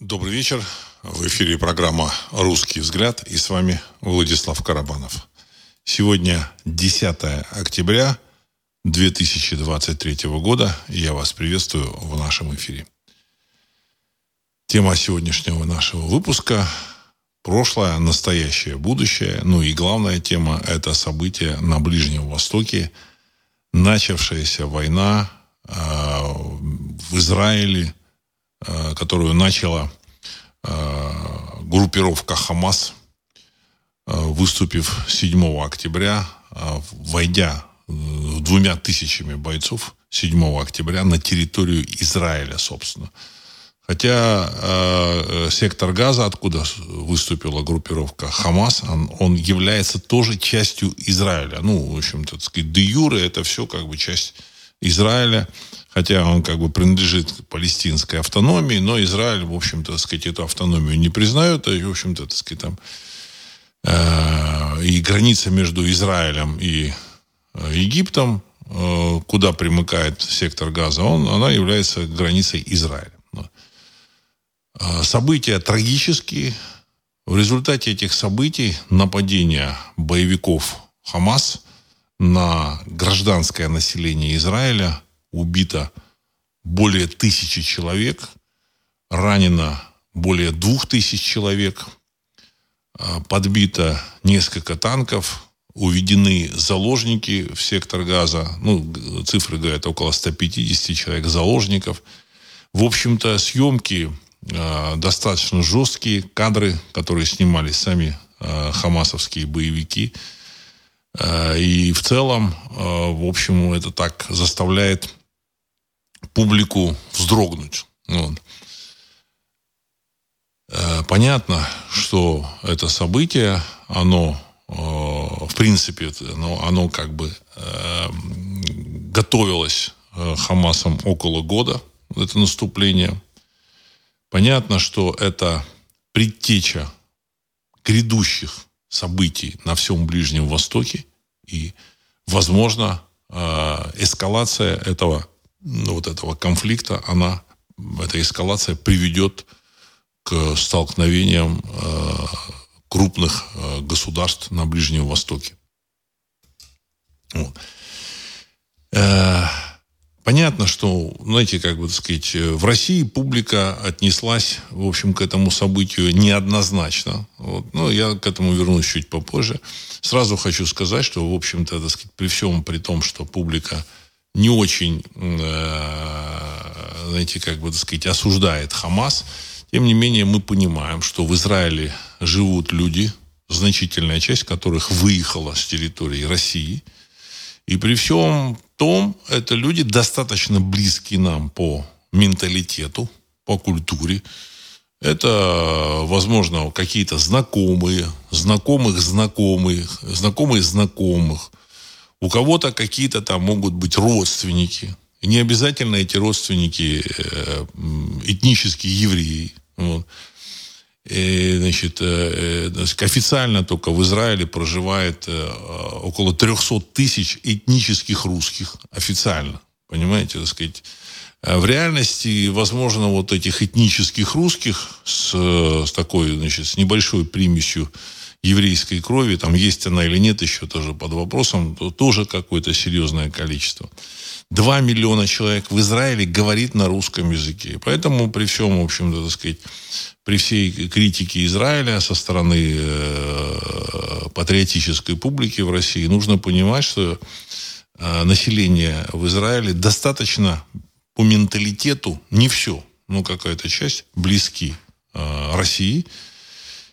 Добрый вечер. В эфире программа «Русский взгляд» и с вами Владислав Карабанов. Сегодня 10 октября 2023 года, и я вас приветствую в нашем эфире. Тема сегодняшнего нашего выпуска – прошлое, настоящее, будущее. Ну и главная тема – это события на Ближнем Востоке, начавшаяся война э, в Израиле – которую начала э, группировка «Хамас», э, выступив 7 октября, войдя двумя тысячами бойцов 7 октября на территорию Израиля, собственно. Хотя э, сектор Газа, откуда выступила группировка Хамас, он, он является тоже частью Израиля. Ну, в общем-то, так сказать, де юре это все как бы часть Израиля хотя он как бы принадлежит палестинской автономии, но Израиль, в общем-то, так сказать, эту автономию не признает, и, в общем-то, так сказать, там э, и граница между Израилем и э, Египтом, э, куда примыкает сектор газа, он, она является границей Израиля. Э, события трагические. В результате этих событий нападения боевиков Хамас на гражданское население Израиля – убито более тысячи человек, ранено более двух тысяч человек, а, подбито несколько танков, уведены заложники в сектор газа. Ну, цифры говорят, около 150 человек заложников. В общем-то, съемки э, достаточно жесткие. Кадры, которые снимали сами э, хамасовские боевики. Э, и в целом, э, в общем, это так заставляет публику вздрогнуть. Вот. Э, понятно, что это событие, оно, э, в принципе, оно, оно как бы э, готовилось Хамасом около года, это наступление. Понятно, что это предтеча грядущих событий на всем Ближнем Востоке и, возможно, эскалация этого ну, вот этого конфликта, она, эта эскалация приведет к столкновениям э, крупных э, государств на Ближнем Востоке. Вот. Э, понятно, что, знаете, как бы, так сказать, в России публика отнеслась, в общем, к этому событию неоднозначно. Вот. Но я к этому вернусь чуть попозже. Сразу хочу сказать, что, в общем-то, так сказать, при всем при том, что публика не очень, э, знаете, как бы, так сказать, осуждает Хамас, тем не менее мы понимаем, что в Израиле живут люди, значительная часть которых выехала с территории России. И при всем том, это люди достаточно близкие нам по менталитету, по культуре. Это, возможно, какие-то знакомые, знакомых знакомых, знакомые знакомых, у кого-то какие-то там могут быть родственники. И не обязательно эти родственники э, этнические евреи. Вот. И, значит, э, э, официально только в Израиле проживает около 300 тысяч этнических русских. Официально. Понимаете, так сказать. В реальности, возможно, вот этих этнических русских с, с такой, значит, с небольшой примесью еврейской крови, там есть она или нет еще тоже под вопросом, то тоже какое-то серьезное количество. Два миллиона человек в Израиле говорит на русском языке. Поэтому при всем, в общем-то, так сказать, при всей критике Израиля со стороны э, патриотической публики в России, нужно понимать, что э, население в Израиле достаточно по менталитету, не все, но какая-то часть, близки э, России –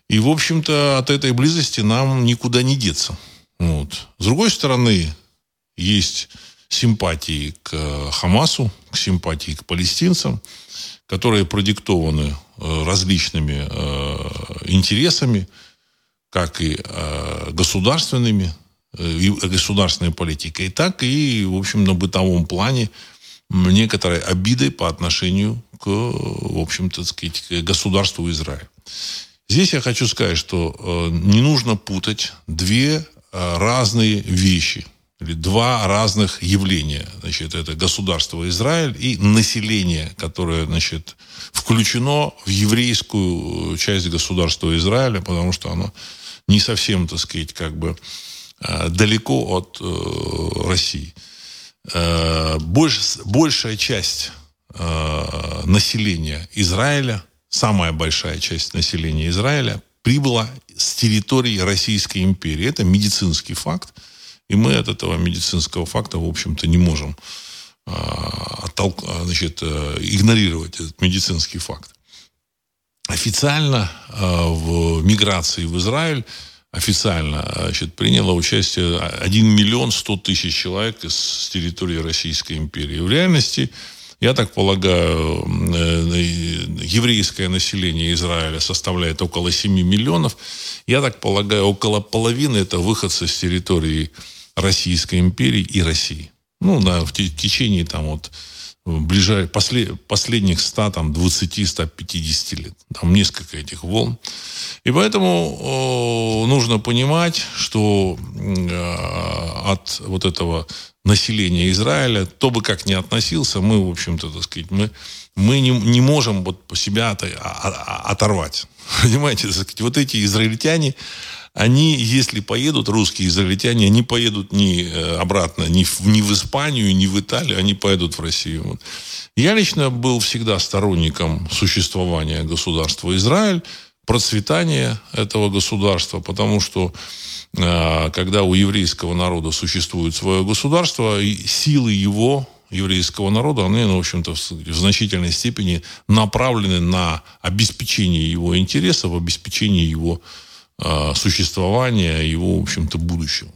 и, в общем-то, от этой близости нам никуда не деться. Вот. С другой стороны, есть симпатии к Хамасу, к симпатии к палестинцам, которые продиктованы э, различными э, интересами, как и э, государственными, и государственной политикой, так и, в общем, на бытовом плане некоторой обидой по отношению к, в общем-то, сказать, к государству Израиль. Здесь я хочу сказать, что э, не нужно путать две э, разные вещи. или два разных явления. Значит, это государство Израиль и население, которое, значит, включено в еврейскую часть государства Израиля, потому что оно не совсем, так сказать, как бы э, далеко от э, России. Э, больш, большая часть э, населения Израиля, самая большая часть населения Израиля прибыла с территории Российской империи. Это медицинский факт. И мы от этого медицинского факта, в общем-то, не можем оттолк, значит, э, игнорировать этот медицинский факт. Официально э, в миграции в Израиль официально значит, приняло участие 1 миллион 100 тысяч человек с территории Российской империи. В реальности, я так полагаю, еврейское население Израиля составляет около 7 миллионов. Я так полагаю, около половины это выходцы с территории Российской империи и России. Ну, да, в течение там вот ближай, после, последних 100, там, 20, 150 лет. Там несколько этих волн. И поэтому э, нужно понимать, что э, от вот этого населения Израиля, кто бы как ни относился, мы, в общем-то, так сказать, мы, мы не, не можем вот себя от, оторвать. Понимаете, так сказать, вот эти израильтяне, они, если поедут, русские израильтяне, они поедут не э, обратно, ни в, ни в Испанию, ни в Италию, они поедут в Россию. Вот. Я лично был всегда сторонником существования государства Израиль, процветания этого государства, потому что э, когда у еврейского народа существует свое государство, силы его еврейского народа, они, ну, в общем-то, в значительной степени направлены на обеспечение его интересов, обеспечение его Э, существования его, в общем-то, будущего.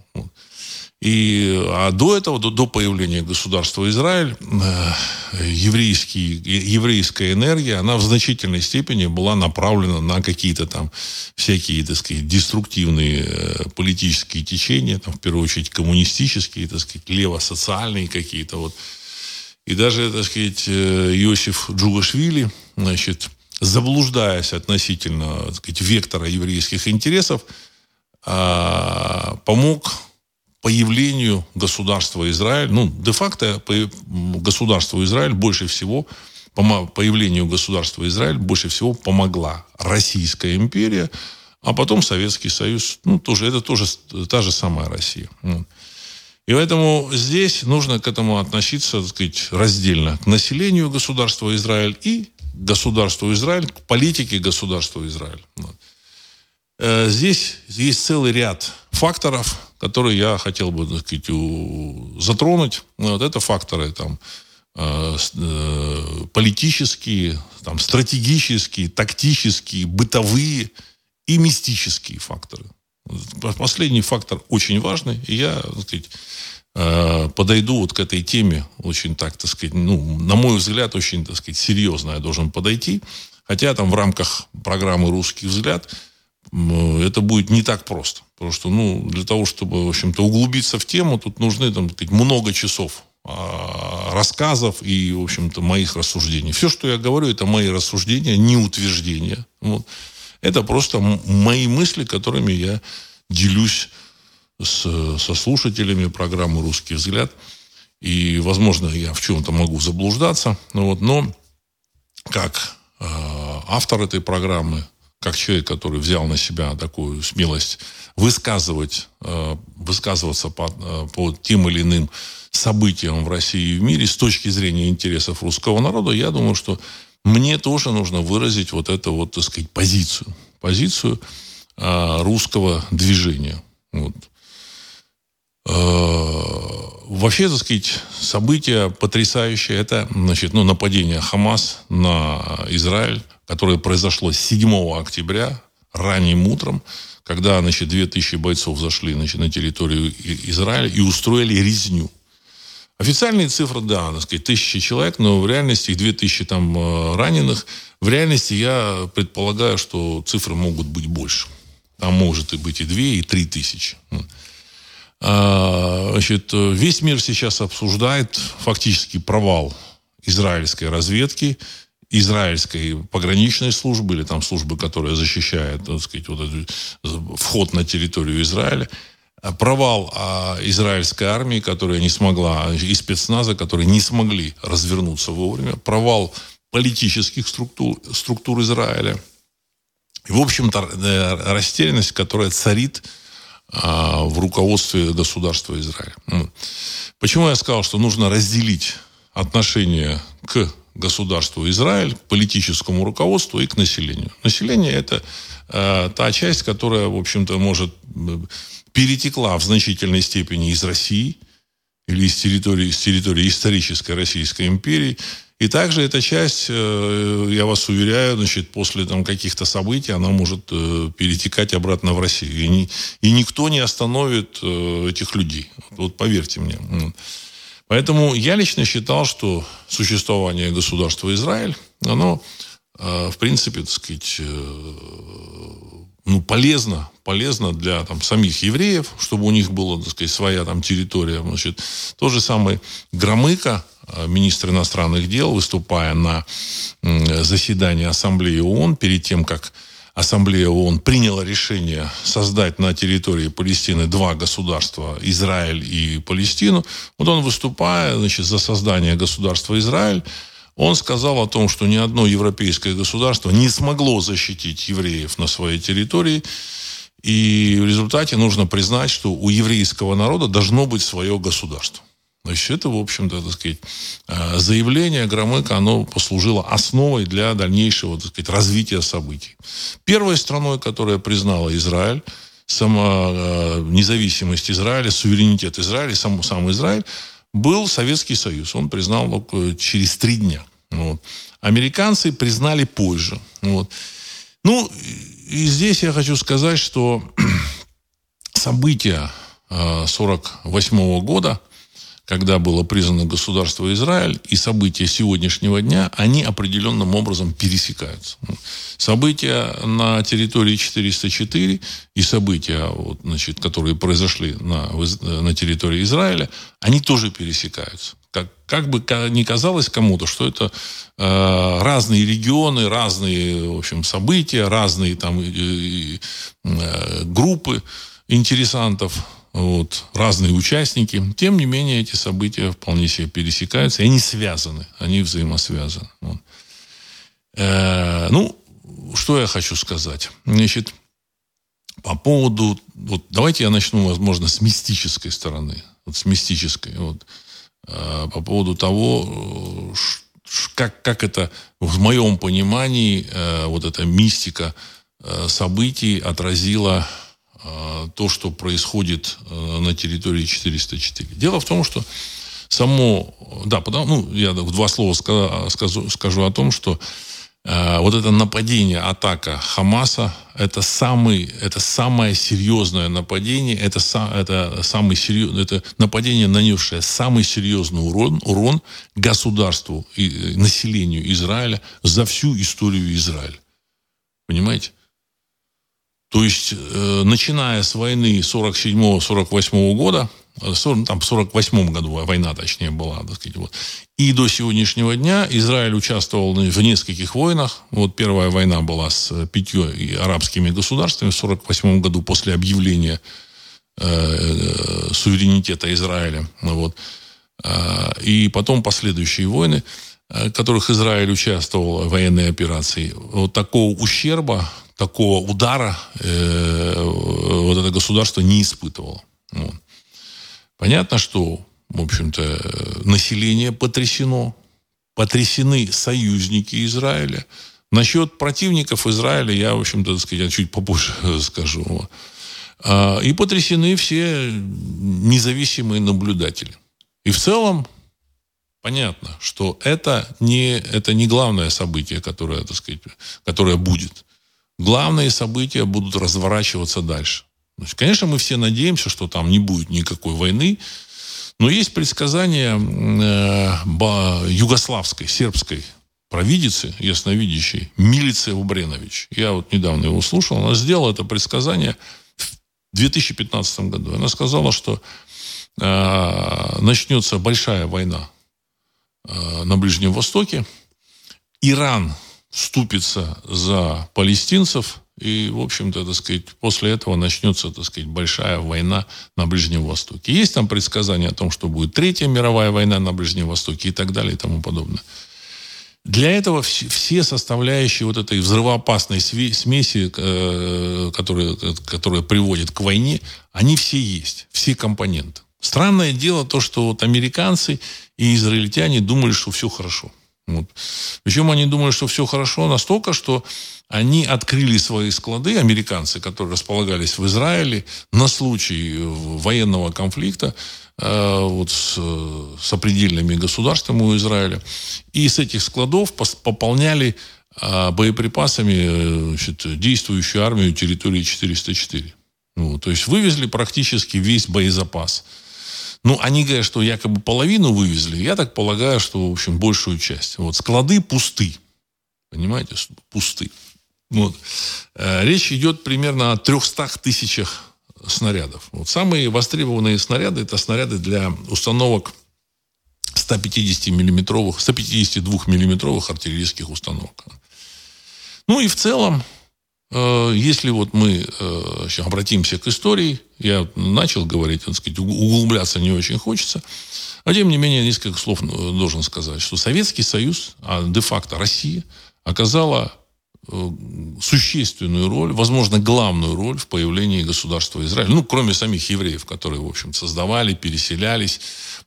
И, а до этого, до, до появления государства Израиль, э, еврейский, еврейская энергия, она в значительной степени была направлена на какие-то там всякие, так сказать, деструктивные э, политические течения, там, в первую очередь, коммунистические, так сказать, левосоциальные какие-то вот. И даже, так сказать, Иосиф Джугашвили, значит, заблуждаясь относительно так сказать, вектора еврейских интересов, а, помог появлению государства Израиль, ну, де-факто государству Израиль больше всего, появлению государства Израиль больше всего помогла Российская империя, а потом Советский Союз, ну, тоже, это тоже та же самая Россия. И поэтому здесь нужно к этому относиться, так сказать, раздельно. К населению государства Израиль и государству Израиль, к политике государства Израиль. Э, здесь есть целый ряд факторов, которые я хотел бы так сказать, затронуть. Вот это факторы там, э, э, политические, там, стратегические, тактические, бытовые и мистические факторы. Последний фактор очень важный, и я сказать, подойду вот к этой теме очень так, так сказать, ну, на мой взгляд, очень, так сказать, серьезно я должен подойти. Хотя там в рамках программы «Русский взгляд» это будет не так просто. Потому что, ну, для того, чтобы, в общем-то, углубиться в тему, тут нужны, там, сказать, много часов а, рассказов и, в общем-то, моих рассуждений. Все, что я говорю, это мои рассуждения, не утверждения. Вот. Это просто мои мысли, которыми я делюсь с, со слушателями программы «Русский взгляд». И, возможно, я в чем-то могу заблуждаться. Ну, вот, но как э, автор этой программы, как человек, который взял на себя такую смелость высказывать, э, высказываться по, э, по тем или иным событиям в России и в мире с точки зрения интересов русского народа, я думаю, что мне тоже нужно выразить вот эту вот, так сказать, позицию. Позицию э, русского движения. Вот. Э, вообще, так сказать, событие потрясающее. Это, значит, ну, нападение Хамас на Израиль, которое произошло 7 октября, ранним утром, когда, значит, 2000 бойцов зашли, значит, на территорию Израиля и устроили резню. Официальные цифры, да, так сказать, тысячи человек, но в реальности их 2000 там э, раненых. В реальности я предполагаю, что цифры могут быть больше. Там может и быть и 2, и 3 тысячи. А, значит, весь мир сейчас обсуждает фактически провал израильской разведки, израильской пограничной службы или там службы, которая защищает, так сказать, вот этот вход на территорию Израиля. провал а, израильской армии, которая не смогла, и спецназа, которые не смогли развернуться вовремя, провал политических структур, структур Израиля. И, в общем-то, э, растерянность, которая царит а, в руководстве государства Израиля. Ну, почему я сказал, что нужно разделить отношение к государству Израиль, политическому руководству и к населению. Население – это э, та часть, которая, в общем-то, может перетекла в значительной степени из России или из территории, из территории исторической Российской империи. И также эта часть, э, я вас уверяю, значит, после там, каких-то событий она может э, перетекать обратно в Россию. И, ни, и никто не остановит э, этих людей. Вот поверьте мне. Поэтому я лично считал, что существование государства Израиль, оно, в принципе, так сказать, ну, полезно, полезно для там, самих евреев, чтобы у них была, так сказать, своя там территория. Значит, то же самое Громыко, министр иностранных дел, выступая на заседании Ассамблеи ООН, перед тем, как Ассамблея ООН приняла решение создать на территории Палестины два государства, Израиль и Палестину. Вот он, выступая значит, за создание государства Израиль, он сказал о том, что ни одно европейское государство не смогло защитить евреев на своей территории. И в результате нужно признать, что у еврейского народа должно быть свое государство. Значит, это, в общем-то, так сказать, э, заявление Громыка, оно послужило основой для дальнейшего, так сказать, развития событий. Первой страной, которая признала Израиль, сама э, независимость Израиля, суверенитет Израиля, сам, сам Израиль, был Советский Союз. Он признал через три дня. Вот. Американцы признали позже. Вот. Ну, и здесь я хочу сказать, что события 1948 э, года, когда было признано государство Израиль, и события сегодняшнего дня, они определенным образом пересекаются. События на территории 404 и события, вот, значит, которые произошли на, на территории Израиля, они тоже пересекаются. Как, как бы ни казалось кому-то, что это э, разные регионы, разные в общем, события, разные там, э, э, группы интересантов, вот, разные участники. Тем не менее, эти события вполне себе пересекаются, и они связаны, они взаимосвязаны. Вот. Э, ну, что я хочу сказать? Значит, по поводу... Вот давайте я начну, возможно, с мистической стороны. Вот с мистической. Вот. Э, по поводу того, как, как это в моем понимании, э, вот эта мистика э, событий отразила то, что происходит на территории 404. Дело в том, что само, да, потому, ну, я в два слова скажу, скажу о том, что Э, вот это нападение, атака Хамаса, это, самый, это самое серьезное нападение, это, это, самый серьез, это нападение, нанесшее самый серьезный урон, урон государству и населению Израиля за всю историю Израиля. Понимаете? То есть, э, начиная с войны 47-48 года, там в 48 году война, точнее, была, так сказать, вот. И до сегодняшнего дня Израиль участвовал в нескольких войнах. Вот первая война была с пятью арабскими государствами в 48 году после объявления э, э, суверенитета Израиля. Вот. Э, и потом последующие войны, в которых Израиль участвовал в военной операции. Вот такого ущерба, такого удара э, вот это государство не испытывало. Вот. Понятно, что, в общем-то, население потрясено, потрясены союзники Израиля. Насчет противников Израиля я, в общем-то, сказать, чуть попозже скажу. А, и потрясены все независимые наблюдатели. И в целом понятно, что это не, это не главное событие, которое, так сказать, которое будет. Главные события будут разворачиваться дальше. Значит, конечно, мы все надеемся, что там не будет никакой войны, но есть предсказания э, югославской, сербской провидицы, ясновидящей, Милиция Убренович. Я вот недавно его слушал, она сделала это предсказание в 2015 году. Она сказала, что э, начнется большая война э, на Ближнем Востоке. Иран вступится за палестинцев, И, в общем-то, так сказать, после этого начнется, так сказать, большая война на Ближнем Востоке. Есть там предсказания о том, что будет Третья мировая война на Ближнем Востоке и так далее и тому подобное. Для этого все составляющие вот этой взрывоопасной смеси, э, которая, которая приводит к войне, они все есть, все компоненты. Странное дело то, что вот американцы и израильтяне думали, что все хорошо. Вот. Причем они думали, что все хорошо настолько, что они открыли свои склады, американцы, которые располагались в Израиле, на случай военного конфликта э, вот с, с определенными государствами у Израиля. И с этих складов пополняли э, боеприпасами э, значит, действующую армию территории 404. Ну, то есть вывезли практически весь боезапас. Ну, они говорят, что якобы половину вывезли. Я так полагаю, что, в общем, большую часть. Вот склады пусты. Понимаете, пусты. Вот. Э, речь идет примерно о 300 тысячах снарядов. Вот самые востребованные снаряды – это снаряды для установок 150 миллиметровых, 152 миллиметровых артиллерийских установок. Ну и в целом если вот мы э, обратимся к истории, я начал говорить, так сказать, углубляться не очень хочется, но тем не менее несколько слов э, должен сказать, что Советский Союз, а де-факто Россия, оказала существенную роль, возможно, главную роль в появлении государства Израиль. Ну, кроме самих евреев, которые, в общем, создавали, переселялись,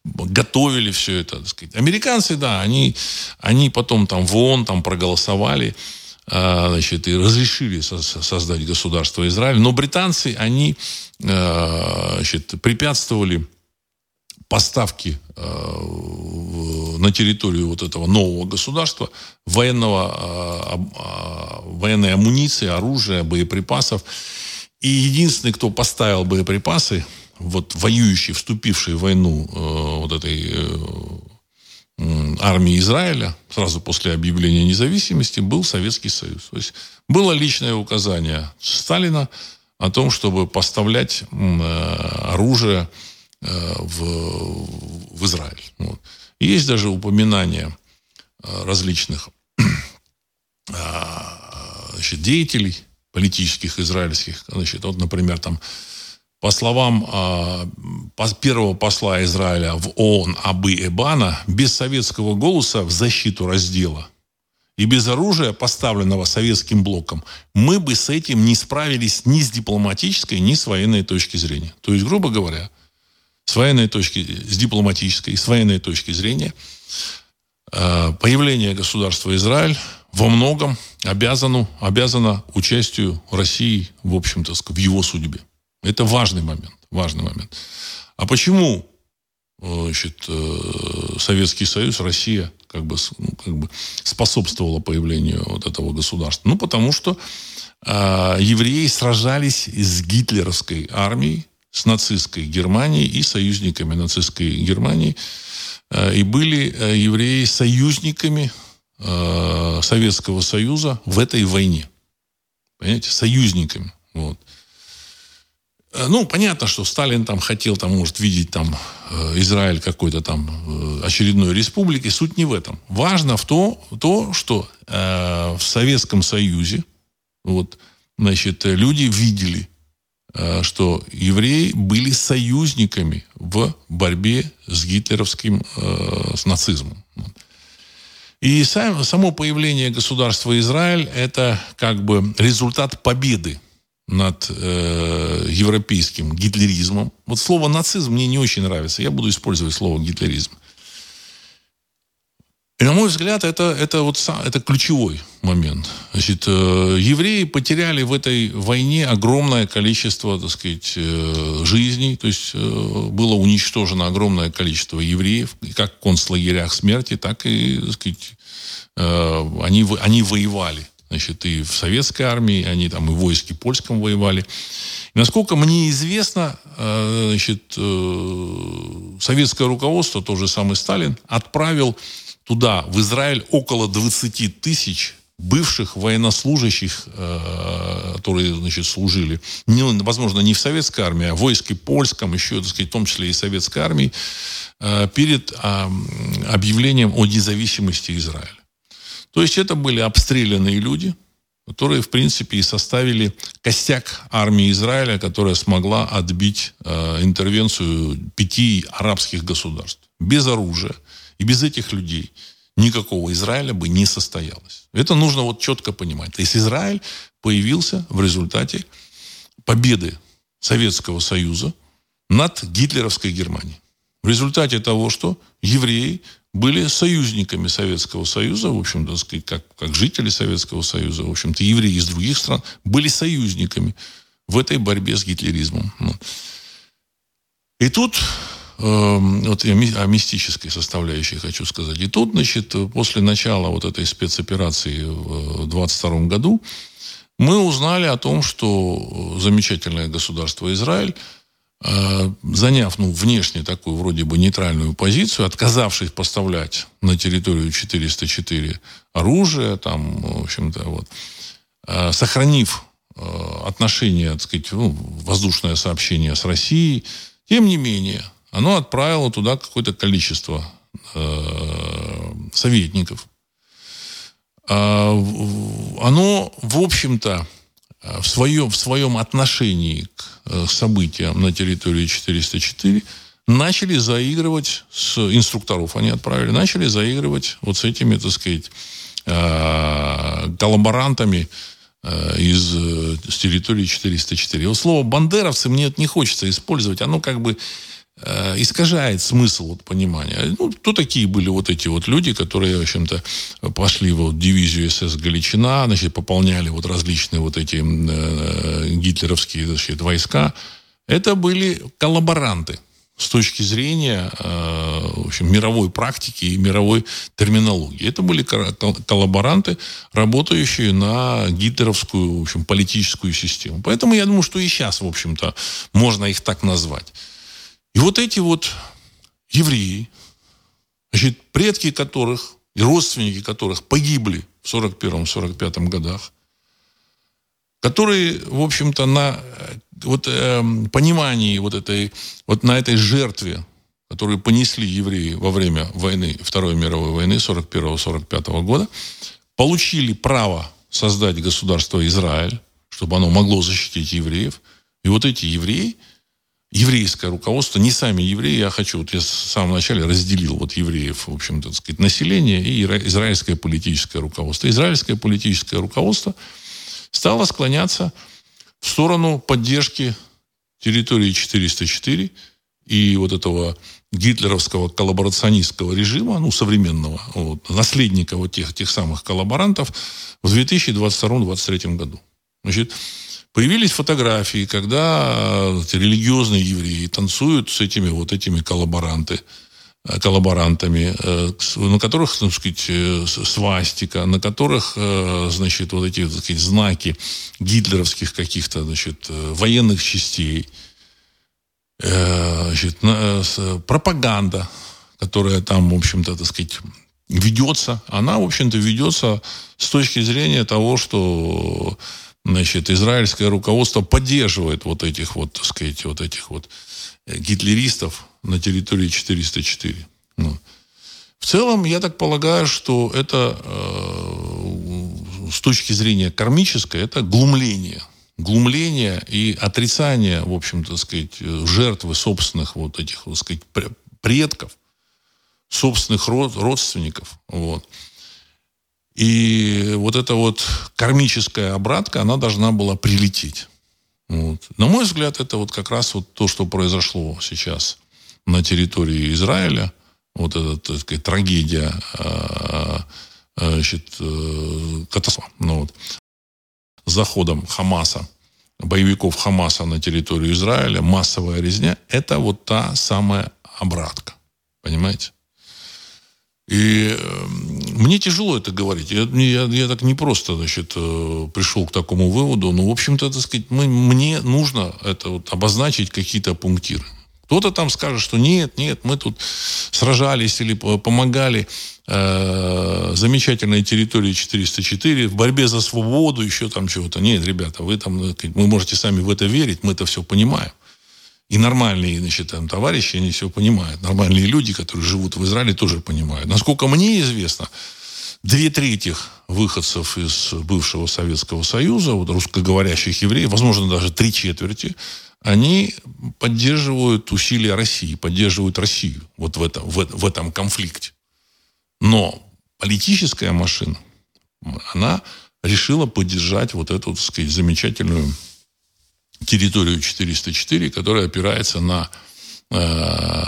готовили все это. Так сказать. Американцы, да, они, они потом там в ООН там проголосовали, а, значит, и разрешили создать государство Израиль. Но британцы, они а, значит, препятствовали поставки а, на территорию вот этого нового государства военного, военной амуниции, оружия, боеприпасов. И единственный, кто поставил боеприпасы, вот воюющий, вступивший в войну вот этой э, армии Израиля сразу после объявления независимости был Советский Союз. То есть было личное указание Сталина о том, чтобы поставлять э, оружие э, в, в Израиль. Вот. Есть даже упоминания э, различных значит, деятелей политических израильских. Значит, вот, например, там по словам э, первого посла Израиля в ООН Абы Эбана, без советского голоса в защиту раздела и без оружия, поставленного советским блоком, мы бы с этим не справились ни с дипломатической, ни с военной точки зрения. То есть, грубо говоря, с военной точки, с дипломатической, с военной точки зрения, э, появление государства Израиль во многом обязано, обязано участию России, в общем-то, в его судьбе. Это важный момент. Важный момент. А почему э, значит, э, Советский Союз, Россия как бы, ну, как бы способствовала появлению вот этого государства? Ну, потому что э, евреи сражались с гитлеровской армией, с нацистской Германией и союзниками нацистской Германии. Э, и были э, евреи союзниками э, Советского Союза в этой войне. Понимаете, союзниками. Вот. Э, ну, понятно, что Сталин там хотел, там, может, видеть там э, Израиль какой-то там э, очередной республики. Суть не в этом. Важно в то, то что э, в Советском Союзе вот, значит, люди видели, э, что евреи были союзниками в борьбе с гитлеровским, э, с нацизмом. И сам, само появление государства Израиль – это как бы результат победы над э, европейским гитлеризмом. Вот слово нацизм мне не очень нравится. Я буду использовать слово гитлеризм. И, на мой взгляд, это, это, вот, это ключевой момент. Значит, э, евреи потеряли в этой войне огромное количество, так сказать, э, жизней. То есть, э, было уничтожено огромное количество евреев, как в концлагерях смерти, так и, так сказать, э, они, они воевали значит, и в советской армии, они там и в войске польском воевали. И насколько мне известно, э, значит, э, советское руководство, тот же самый Сталин, отправил туда, в Израиль, около 20 тысяч бывших военнослужащих, э, которые, значит, служили, не, возможно, не в советской армии, а в войске польском, еще, так сказать, в том числе и советской армии, перед объявлением о независимости Израиля. То есть это были обстрелянные люди, которые, в принципе, и составили костяк армии Израиля, которая смогла отбить э, интервенцию пяти арабских государств. Без оружия и без этих людей никакого Израиля бы не состоялось. Это нужно вот четко понимать. То есть Израиль появился в результате победы Советского Союза над гитлеровской Германией. В результате того, что евреи были союзниками Советского Союза, в общем-то, сказать, как, как жители Советского Союза, в общем-то, евреи из других стран были союзниками в этой борьбе с гитлеризмом. И тут э, вот о мистической составляющей хочу сказать. И тут, значит, после начала вот этой спецоперации в 22 году мы узнали о том, что замечательное государство Израиль Э, заняв ну, внешне такую вроде бы нейтральную позицию, отказавшись поставлять на территорию 404 оружие, там, в общем-то, вот, э, сохранив э, отношения, так сказать, ну, воздушное сообщение с Россией, тем не менее, оно отправило туда какое-то количество советников. Оно, в общем-то, в своем, в своем отношении к э, событиям на территории 404 начали заигрывать с инструкторов, они отправили, начали заигрывать вот с этими, так сказать, э, коллаборантами э, из с территории 404. Вот слово «бандеровцы» мне это не хочется использовать. Оно как бы Э, искажает смысл вот, понимания. Ну, кто такие были вот эти вот люди, которые, в общем-то, пошли в вот, дивизию СС Галичина, значит, пополняли вот различные вот эти э, гитлеровские значит, войска. Это были коллаборанты с точки зрения э, в общем, мировой практики и мировой терминологии. Это были коллаборанты, работающие на гитлеровскую в общем, политическую систему. Поэтому я думаю, что и сейчас, в общем-то, можно их так назвать. И вот эти вот евреи, значит, предки которых и родственники которых погибли в 41-45 годах, которые, в общем-то, на вот, э, понимании вот этой, вот на этой жертве, которую понесли евреи во время войны, Второй мировой войны 41-45 года, получили право создать государство Израиль, чтобы оно могло защитить евреев. И вот эти евреи – еврейское руководство, не сами евреи, я хочу, вот я в самом начале разделил вот евреев, в общем-то, так сказать, население и израильское политическое руководство. Израильское политическое руководство стало склоняться в сторону поддержки территории 404 и вот этого гитлеровского коллаборационистского режима, ну, современного, вот, наследника вот тех, тех самых коллаборантов в 2022-2023 году. Значит, Появились фотографии, когда э, религиозные евреи танцуют с этими вот этими коллаборанты, э, коллаборантами, э, на которых, так сказать, свастика, на которых, значит, вот эти, так сказать, знаки гитлеровских каких-то, значит, военных частей, значит, пропаганда, которая там, в общем-то, так сказать, ведется, она, в общем-то, ведется с точки зрения того, что значит, израильское руководство поддерживает вот этих вот, так сказать, вот этих вот э, гитлеристов на территории 404. Ну. В целом, я так полагаю, что это э, с точки зрения кармической, это глумление. Глумление и отрицание, в общем-то, сказать, жертвы собственных вот этих, так сказать, предков, собственных родственников. Вот. И вот эта вот кармическая обратка, она должна была прилететь. Вот. На мой взгляд, это вот как раз вот то, что произошло сейчас на территории Израиля. Вот эта, так трагедия, а, а, значит, э, катастрофа. Ну, вот. Заходом Хамаса, боевиков Хамаса на территорию Израиля, массовая резня, это вот та самая обратка. Понимаете? И эм, мне тяжело это говорить. Я, я, я так не просто, значит, э, пришел к такому выводу. Но, в общем-то, так сказать, мы, мне нужно это вот обозначить какие-то пунктиры. Кто-то там скажет, что нет, нет, мы тут сражались или помогали э, замечательной территории 404 в борьбе за свободу, еще там чего-то. Нет, ребята, вы там, вы можете сами в это верить, мы это все понимаем. И нормальные, значит, там, товарищи, они все понимают. Нормальные люди, которые живут в Израиле, тоже понимают. Насколько мне известно, две трети выходцев из бывшего Советского Союза, вот русскоговорящих евреев, возможно, даже три четверти, они поддерживают усилия России, поддерживают Россию вот в этом, в, в этом конфликте. Но политическая машина, она решила поддержать вот эту, так сказать, замечательную территорию 404, которая опирается на э,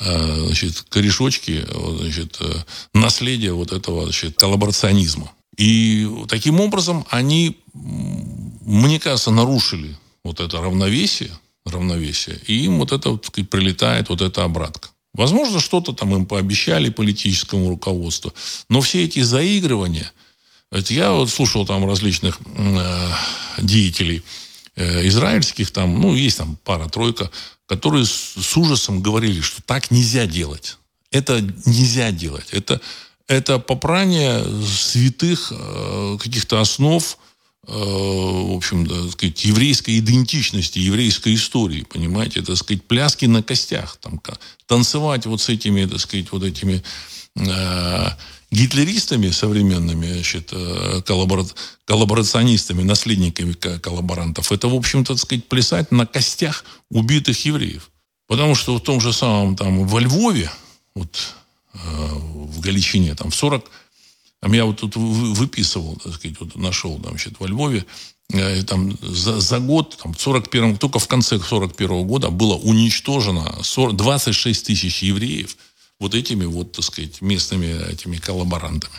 э, значит, корешочки, значит, э, наследие вот этого значит, коллаборационизма. И таким образом они, мне кажется, нарушили вот это равновесие, равновесие, и им вот это, сказать, прилетает вот эта обратка. Возможно, что-то там им пообещали политическому руководству, но все эти заигрывания, я вот слушал там различных э, деятелей израильских, там, ну, есть там пара-тройка, которые с, ужасом говорили, что так нельзя делать. Это нельзя делать. Это, это попрание святых э, каких-то основ Э, в общем, так сказать, еврейской идентичности, еврейской истории, понимаете, так сказать, пляски на костях, там, танцевать вот с этими, так сказать, вот этими э, гитлеристами современными, значит, э, коллабора... коллаборационистами, наследниками коллаборантов, это, в общем-то, так сказать, плясать на костях убитых евреев. Потому что в том же самом там во Львове, вот э, в Галичине, там в 40 там я вот тут выписывал, так сказать, вот нашел, там, значит, во Львове, э, там за, за год, там, 41 только в конце 41 года было уничтожено 40, 26 тысяч евреев вот этими вот, так сказать, местными этими коллаборантами.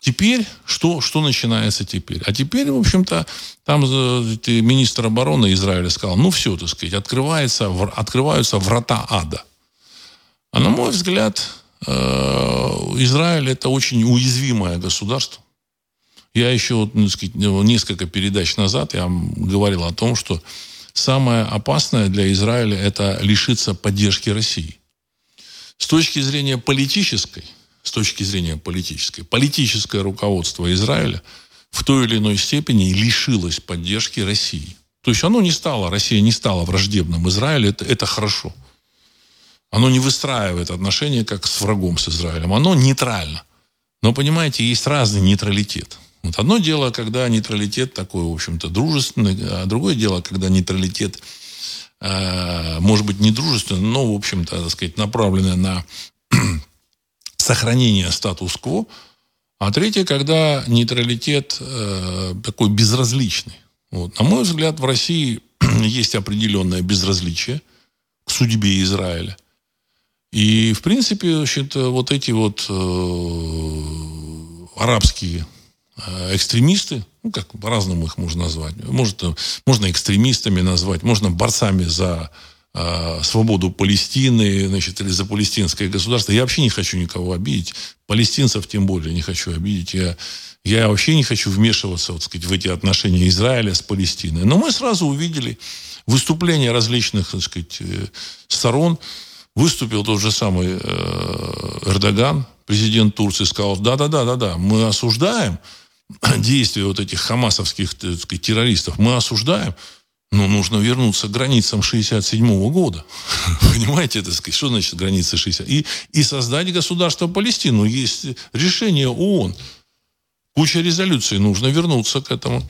Теперь, что, что начинается теперь? А теперь, в общем-то, там министр обороны Израиля сказал, ну все, так сказать, открывается, открываются врата ада. А на мой взгляд, Э, Израиль это очень уязвимое государство. Я еще ну, сказать, ну, несколько передач назад я говорил о том, что самое опасное для Израиля это лишиться поддержки России. С точки зрения политической, с точки зрения политической, политическое руководство Израиля в той или иной степени лишилось поддержки России. То есть оно не стало, Россия не стала враждебным Израилю, это, это хорошо. Оно не выстраивает отношения как с врагом, с Израилем. Оно нейтрально. Но, понимаете, есть разный нейтралитет. Вот одно дело, когда нейтралитет такой, в общем-то, дружественный, а другое дело, когда нейтралитет, может быть, не дружественный, но, в общем-то, так сказать, направленный на сохранение статус-кво. А третье, когда нейтралитет э, такой безразличный. Вот. На мой взгляд, в России есть определенное безразличие к судьбе Израиля – и, в принципе, значит, вот эти вот э, арабские э, экстремисты, ну, как по-разному их можно назвать, может, можно экстремистами назвать, можно борцами за э, свободу Палестины, значит, или за палестинское государство. Я вообще не хочу никого обидеть, палестинцев тем более не хочу обидеть. Я, я вообще не хочу вмешиваться, вот, сказать, в эти отношения Израиля с Палестиной. Но мы сразу увидели выступления различных, так сказать, э, сторон, Выступил тот же самый э, Эрдоган, президент Турции, сказал, да-да-да, да-да, мы осуждаем действия вот этих хамасовских так сказать, террористов, мы осуждаем, но нужно вернуться к границам 67 года. Понимаете, это сказать, что значит границы 60? И, и создать государство Палестину. Есть решение ООН. Куча резолюций, нужно вернуться к этому.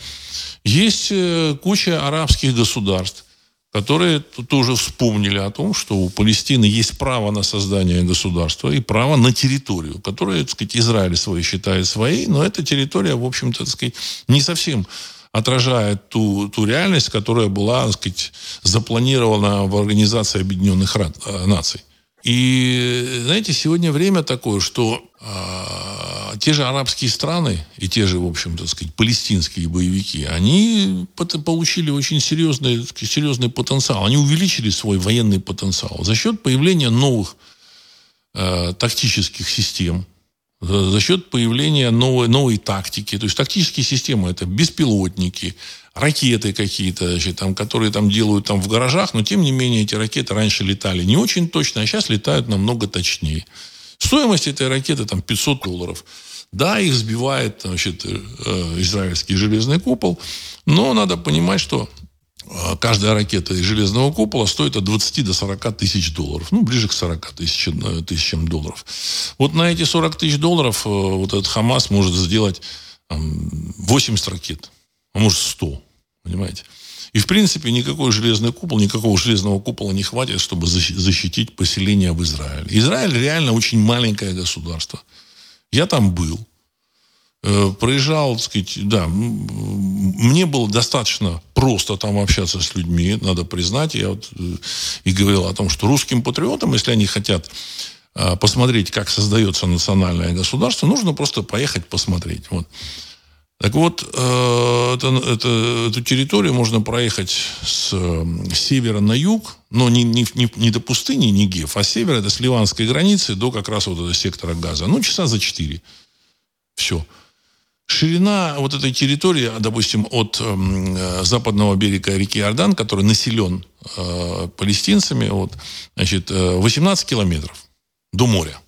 Есть э, куча арабских государств, которые тоже вспомнили о том, что у Палестины есть право на создание государства и право на территорию, которую, так сказать, Израиль свой считает своей, но эта территория, в общем-то, так сказать, не совсем отражает ту, ту реальность, которая была, так сказать, запланирована в Организации Объединенных э, Наций. И, знаете, сегодня время такое, что э, те же арабские страны и те же, в общем, так сказать, палестинские боевики, они получили очень серьезный, серьезный потенциал. Они увеличили свой военный потенциал за счет появления новых э, тактических систем, за счет появления новой, новой тактики. То есть тактические системы это беспилотники, ракеты какие-то, значит, там, которые там делают там в гаражах, но тем не менее эти ракеты раньше летали не очень точно, а сейчас летают намного точнее. Стоимость этой ракеты там 500 долларов. Да, их сбивает значит, э, израильский железный купол, но надо понимать, что а, каждая ракета из железного купола стоит от 20 до 40 тысяч долларов. Ну, ближе к 40 тысяч, э, тысячам долларов. Вот на эти 40 тысяч долларов э, вот этот Хамас может сделать 80 ракет, а может 100. Понимаете? И, в принципе, никакой железный купол, никакого железного купола не хватит, чтобы защитить поселение в Израиле. Израиль реально очень маленькое государство. Я там был. Э, проезжал, так сказать, да, мне было достаточно просто там общаться с людьми, надо признать. Я вот э, и говорил о том, что русским патриотам, если они хотят э, посмотреть, как создается национальное государство, нужно просто поехать посмотреть. Вот. Так вот, это, это, эту территорию можно проехать с, с севера на юг, но не, не, не, не до пустыни Нигев, а с севера, это с ливанской границы до как раз вот этого сектора газа. Ну, часа за четыре. Все. Ширина вот этой территории, допустим, от э, западного берега реки Иордан, который населен э, палестинцами, вот, значит, 18 э, километров до моря.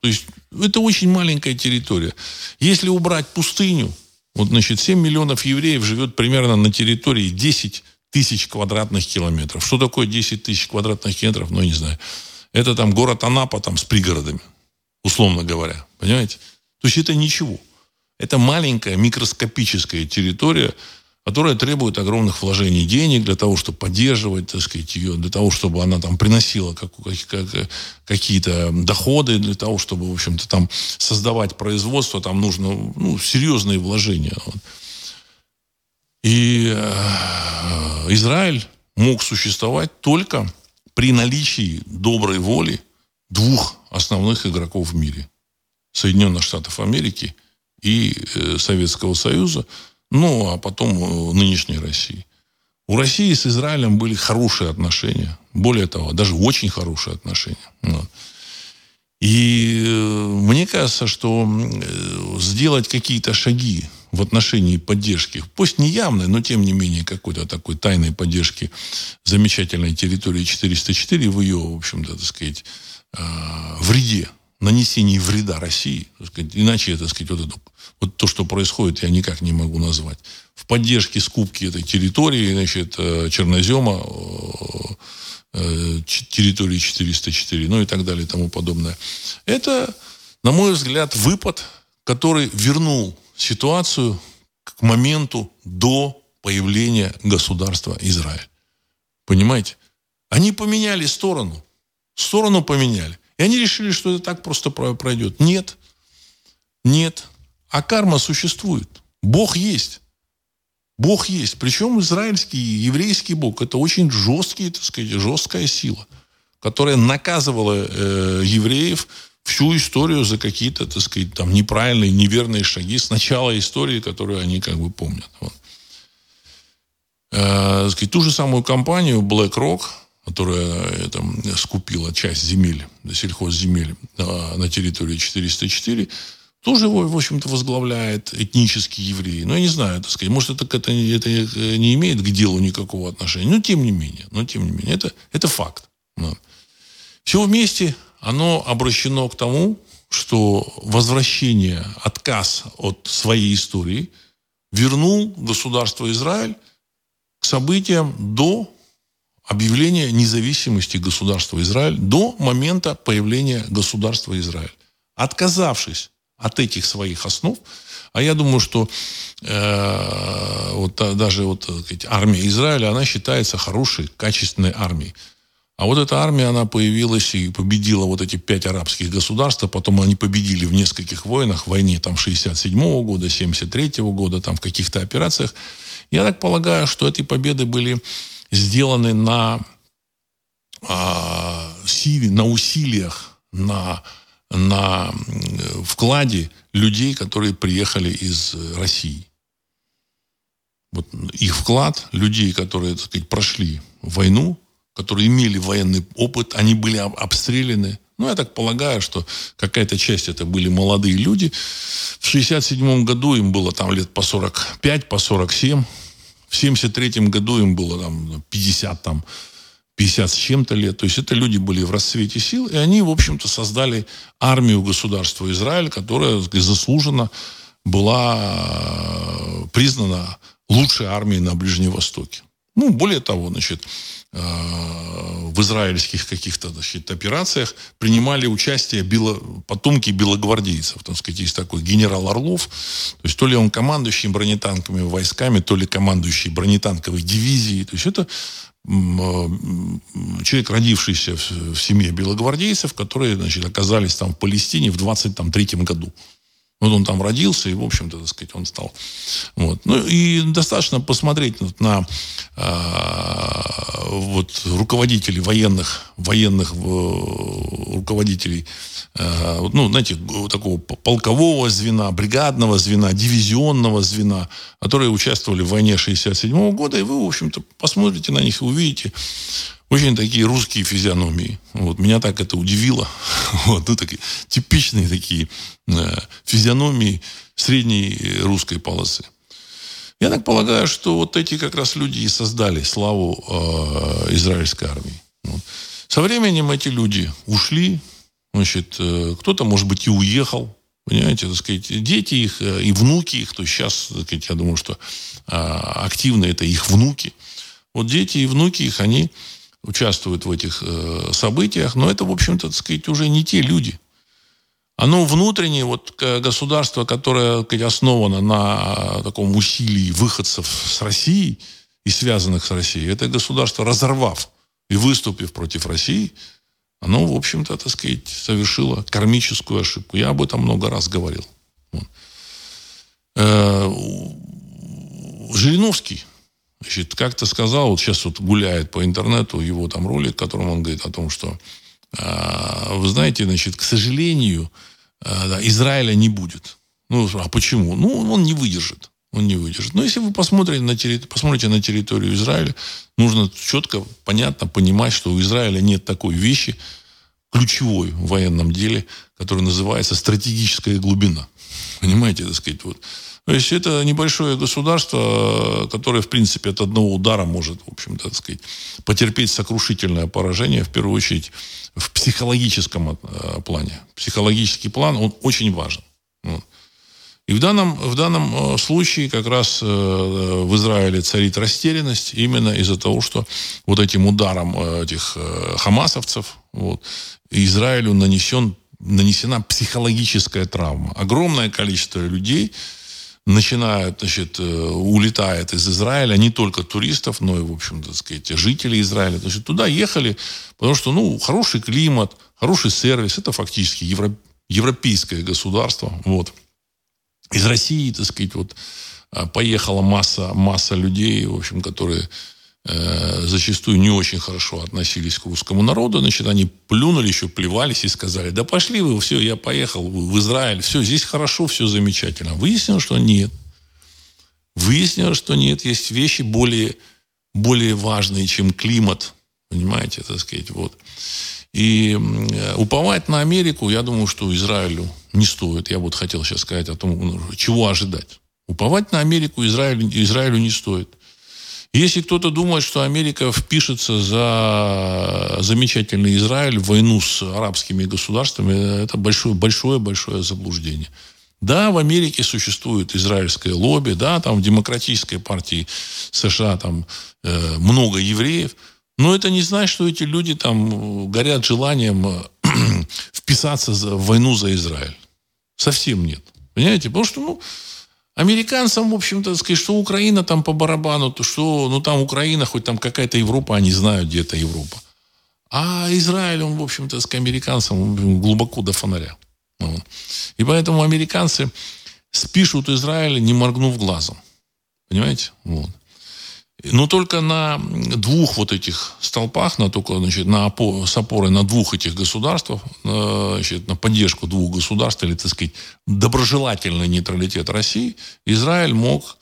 То есть это очень маленькая территория. Если убрать пустыню, вот, значит, 7 миллионов евреев живет примерно на территории 10 тысяч квадратных километров. Что такое 10 тысяч квадратных километров? Ну, не знаю. Это там город Анапа там с пригородами, условно говоря. Понимаете? То есть это ничего. Это маленькая микроскопическая территория, которая требует огромных вложений денег для того, чтобы поддерживать, так сказать, ее, для того, чтобы она там приносила как, как, какие-то доходы, для того, чтобы, в общем-то, там создавать производство, там нужно ну, серьезные вложения. И э, Израиль мог существовать только при наличии доброй воли двух основных игроков в мире. Соединенных Штатов Америки и э, Советского Союза, ну, а потом э, нынешней России. У России с Израилем были хорошие отношения. Более того, даже очень хорошие отношения. И э, мне кажется, что сделать какие-то шаги в отношении поддержки, пусть не явной, но тем не менее какой-то такой тайной поддержки замечательной территории 404 в ее, в общем-то, так сказать, вреде, нанесении вреда России, так сказать, иначе, так сказать, вот эту вот то, что происходит, я никак не могу назвать. В поддержке скупки этой территории, значит, э, чернозема, э, э, территории 404, ну и так далее и тому подобное. Это, на мой взгляд, выпад, который вернул ситуацию к моменту до появления государства Израиль. Понимаете? Они поменяли сторону. Сторону поменяли. И они решили, что это так просто пройдет. Нет. Нет. А карма существует. Бог есть. Бог есть. Причем израильский, еврейский Бог. Это очень жесткий, так сказать, жесткая сила, которая наказывала э, евреев всю историю за какие-то, так сказать, там неправильные, неверные шаги с начала истории, которую они как бы помнят. Вот. Э, сказать, ту же самую компанию BlackRock, которая э, там, скупила часть земель, сельхозземель э, на территории 404, тоже его, в общем-то, возглавляет этнический еврей. Ну, я не знаю, так сказать, может, это, это, это не имеет к делу никакого отношения. Но, тем не менее, но, тем не менее, это, это факт. Да. Все вместе оно обращено к тому, что возвращение, отказ от своей истории вернул государство Израиль к событиям до объявления независимости государства Израиль, до момента появления государства Израиль. Отказавшись от этих своих основ. А я думаю, что э, вот даже вот сказать, армия Израиля, она считается хорошей, качественной армией. А вот эта армия, она появилась и победила вот эти пять арабских государств, а потом они победили в нескольких войнах, в войне там 67 -го года, 73 -го года, там в каких-то операциях. Я так полагаю, что эти победы были сделаны на а, силе, на усилиях, на на вкладе людей, которые приехали из России. Вот их вклад, людей, которые, так сказать, прошли войну, которые имели военный опыт, они были обстреляны. Ну, я так полагаю, что какая-то часть это были молодые люди. В 67 году им было там лет по 45, по 47. В 73 году им было там 50 там 50 с чем-то лет. То есть это люди были в расцвете сил, и они, в общем-то, создали армию государства Израиль, которая заслуженно была э, признана лучшей армией на Ближнем Востоке. Ну, более того, значит, в израильских каких-то значит, операциях принимали участие бело, потомки белогвардейцев. Так сказать, есть такой генерал Орлов. То есть то ли он командующий бронетанковыми войсками, то ли командующий бронетанковой дивизией. То есть это человек, родившийся в семье белогвардейцев, которые значит, оказались там в Палестине в 23 году. Вот он там родился, и, в общем-то, так сказать, он стал. Вот. Ну, и достаточно посмотреть вот на э, вот, руководителей военных, военных э, руководителей, э, ну, знаете, такого полкового звена, бригадного звена, дивизионного звена, которые участвовали в войне 67 года, и вы, в общем-то, посмотрите на них и увидите, очень такие русские физиономии. Вот, меня так это удивило. Вот, ну, такие типичные такие э, физиономии средней русской полосы. Я так полагаю, что вот эти как раз люди и создали славу э, израильской армии. Вот. Со временем эти люди ушли, значит, э, кто-то, может быть, и уехал, Понимаете, так сказать, дети их э, и внуки их, то сейчас, так сказать, я думаю, что э, активно это их внуки. Вот дети и внуки их, они участвуют в этих э, событиях, но это, в общем-то, так сказать, уже не те люди. Оно внутреннее, вот государство, которое сказать, основано на таком усилии выходцев с Россией и связанных с Россией, это государство, разорвав и выступив против России, оно, в общем-то, так сказать, совершило кармическую ошибку. Я об этом много раз говорил. Э, Жириновский, Значит, как-то сказал, вот сейчас вот гуляет по интернету его там ролик, в котором он говорит о том, что, э, вы знаете, значит, к сожалению, э, да, Израиля не будет. Ну, а почему? Ну, он не выдержит. Он не выдержит. Но если вы посмотрите на, терри... посмотрите на территорию Израиля, нужно четко, понятно понимать, что у Израиля нет такой вещи, ключевой в военном деле, которая называется стратегическая глубина. Понимаете, так сказать, вот то есть это небольшое государство, которое, в принципе, от одного удара может, в общем-то, так сказать, потерпеть сокрушительное поражение, в первую очередь, в психологическом э, плане. Психологический план, он очень важен. И в данном, в данном э, случае как раз э, в Израиле царит растерянность именно из-за того, что вот этим ударом этих хамасовцев вот, Израилю нанесен, нанесена психологическая травма. Огромное количество людей начинают, значит, э, улетает из Израиля не только туристов, но и, в общем, так сказать, жителей Израиля. Значит, туда ехали, потому что, ну, хороший климат, хороший сервис, это фактически евро, европейское государство, вот. Из России, так сказать, вот, а, поехала масса, масса людей, в общем, которые Э, зачастую не очень хорошо относились к русскому народу, значит, они плюнули, еще плевались и сказали, да пошли вы, все, я поехал в Израиль, все, здесь хорошо, все замечательно. Выяснилось, что нет. Выяснилось, что нет, есть вещи более, более важные, чем климат, понимаете, так сказать, вот. И уповать на Америку, я думаю, что Израилю не стоит. Я вот хотел сейчас сказать о том, ну, чего ожидать. Уповать на Америку Израилю, Израилю не стоит. Если кто-то думает, что Америка впишется за замечательный Израиль в войну с арабскими государствами, это большое-большое-большое заблуждение. Да, в Америке существует израильское лобби, да, там в демократической партии США там э, много евреев, но это не значит, что эти люди там горят желанием э, вписаться в войну за Израиль. Совсем нет. Понимаете? Потому что, ну, Американцам, в общем-то, сказать, что Украина там по барабану, то что, ну там Украина, хоть там какая-то Европа, они знают, где это Европа. А Израиль, он, в общем-то, с американцам глубоко до фонаря. И поэтому американцы спишут Израиль, не моргнув глазом. Понимаете? Вот. Но только на двух вот этих столпах, на, только, значит, на опор, с опорой на двух этих государствах, значит, на поддержку двух государств, или, так сказать, доброжелательный нейтралитет России, Израиль мог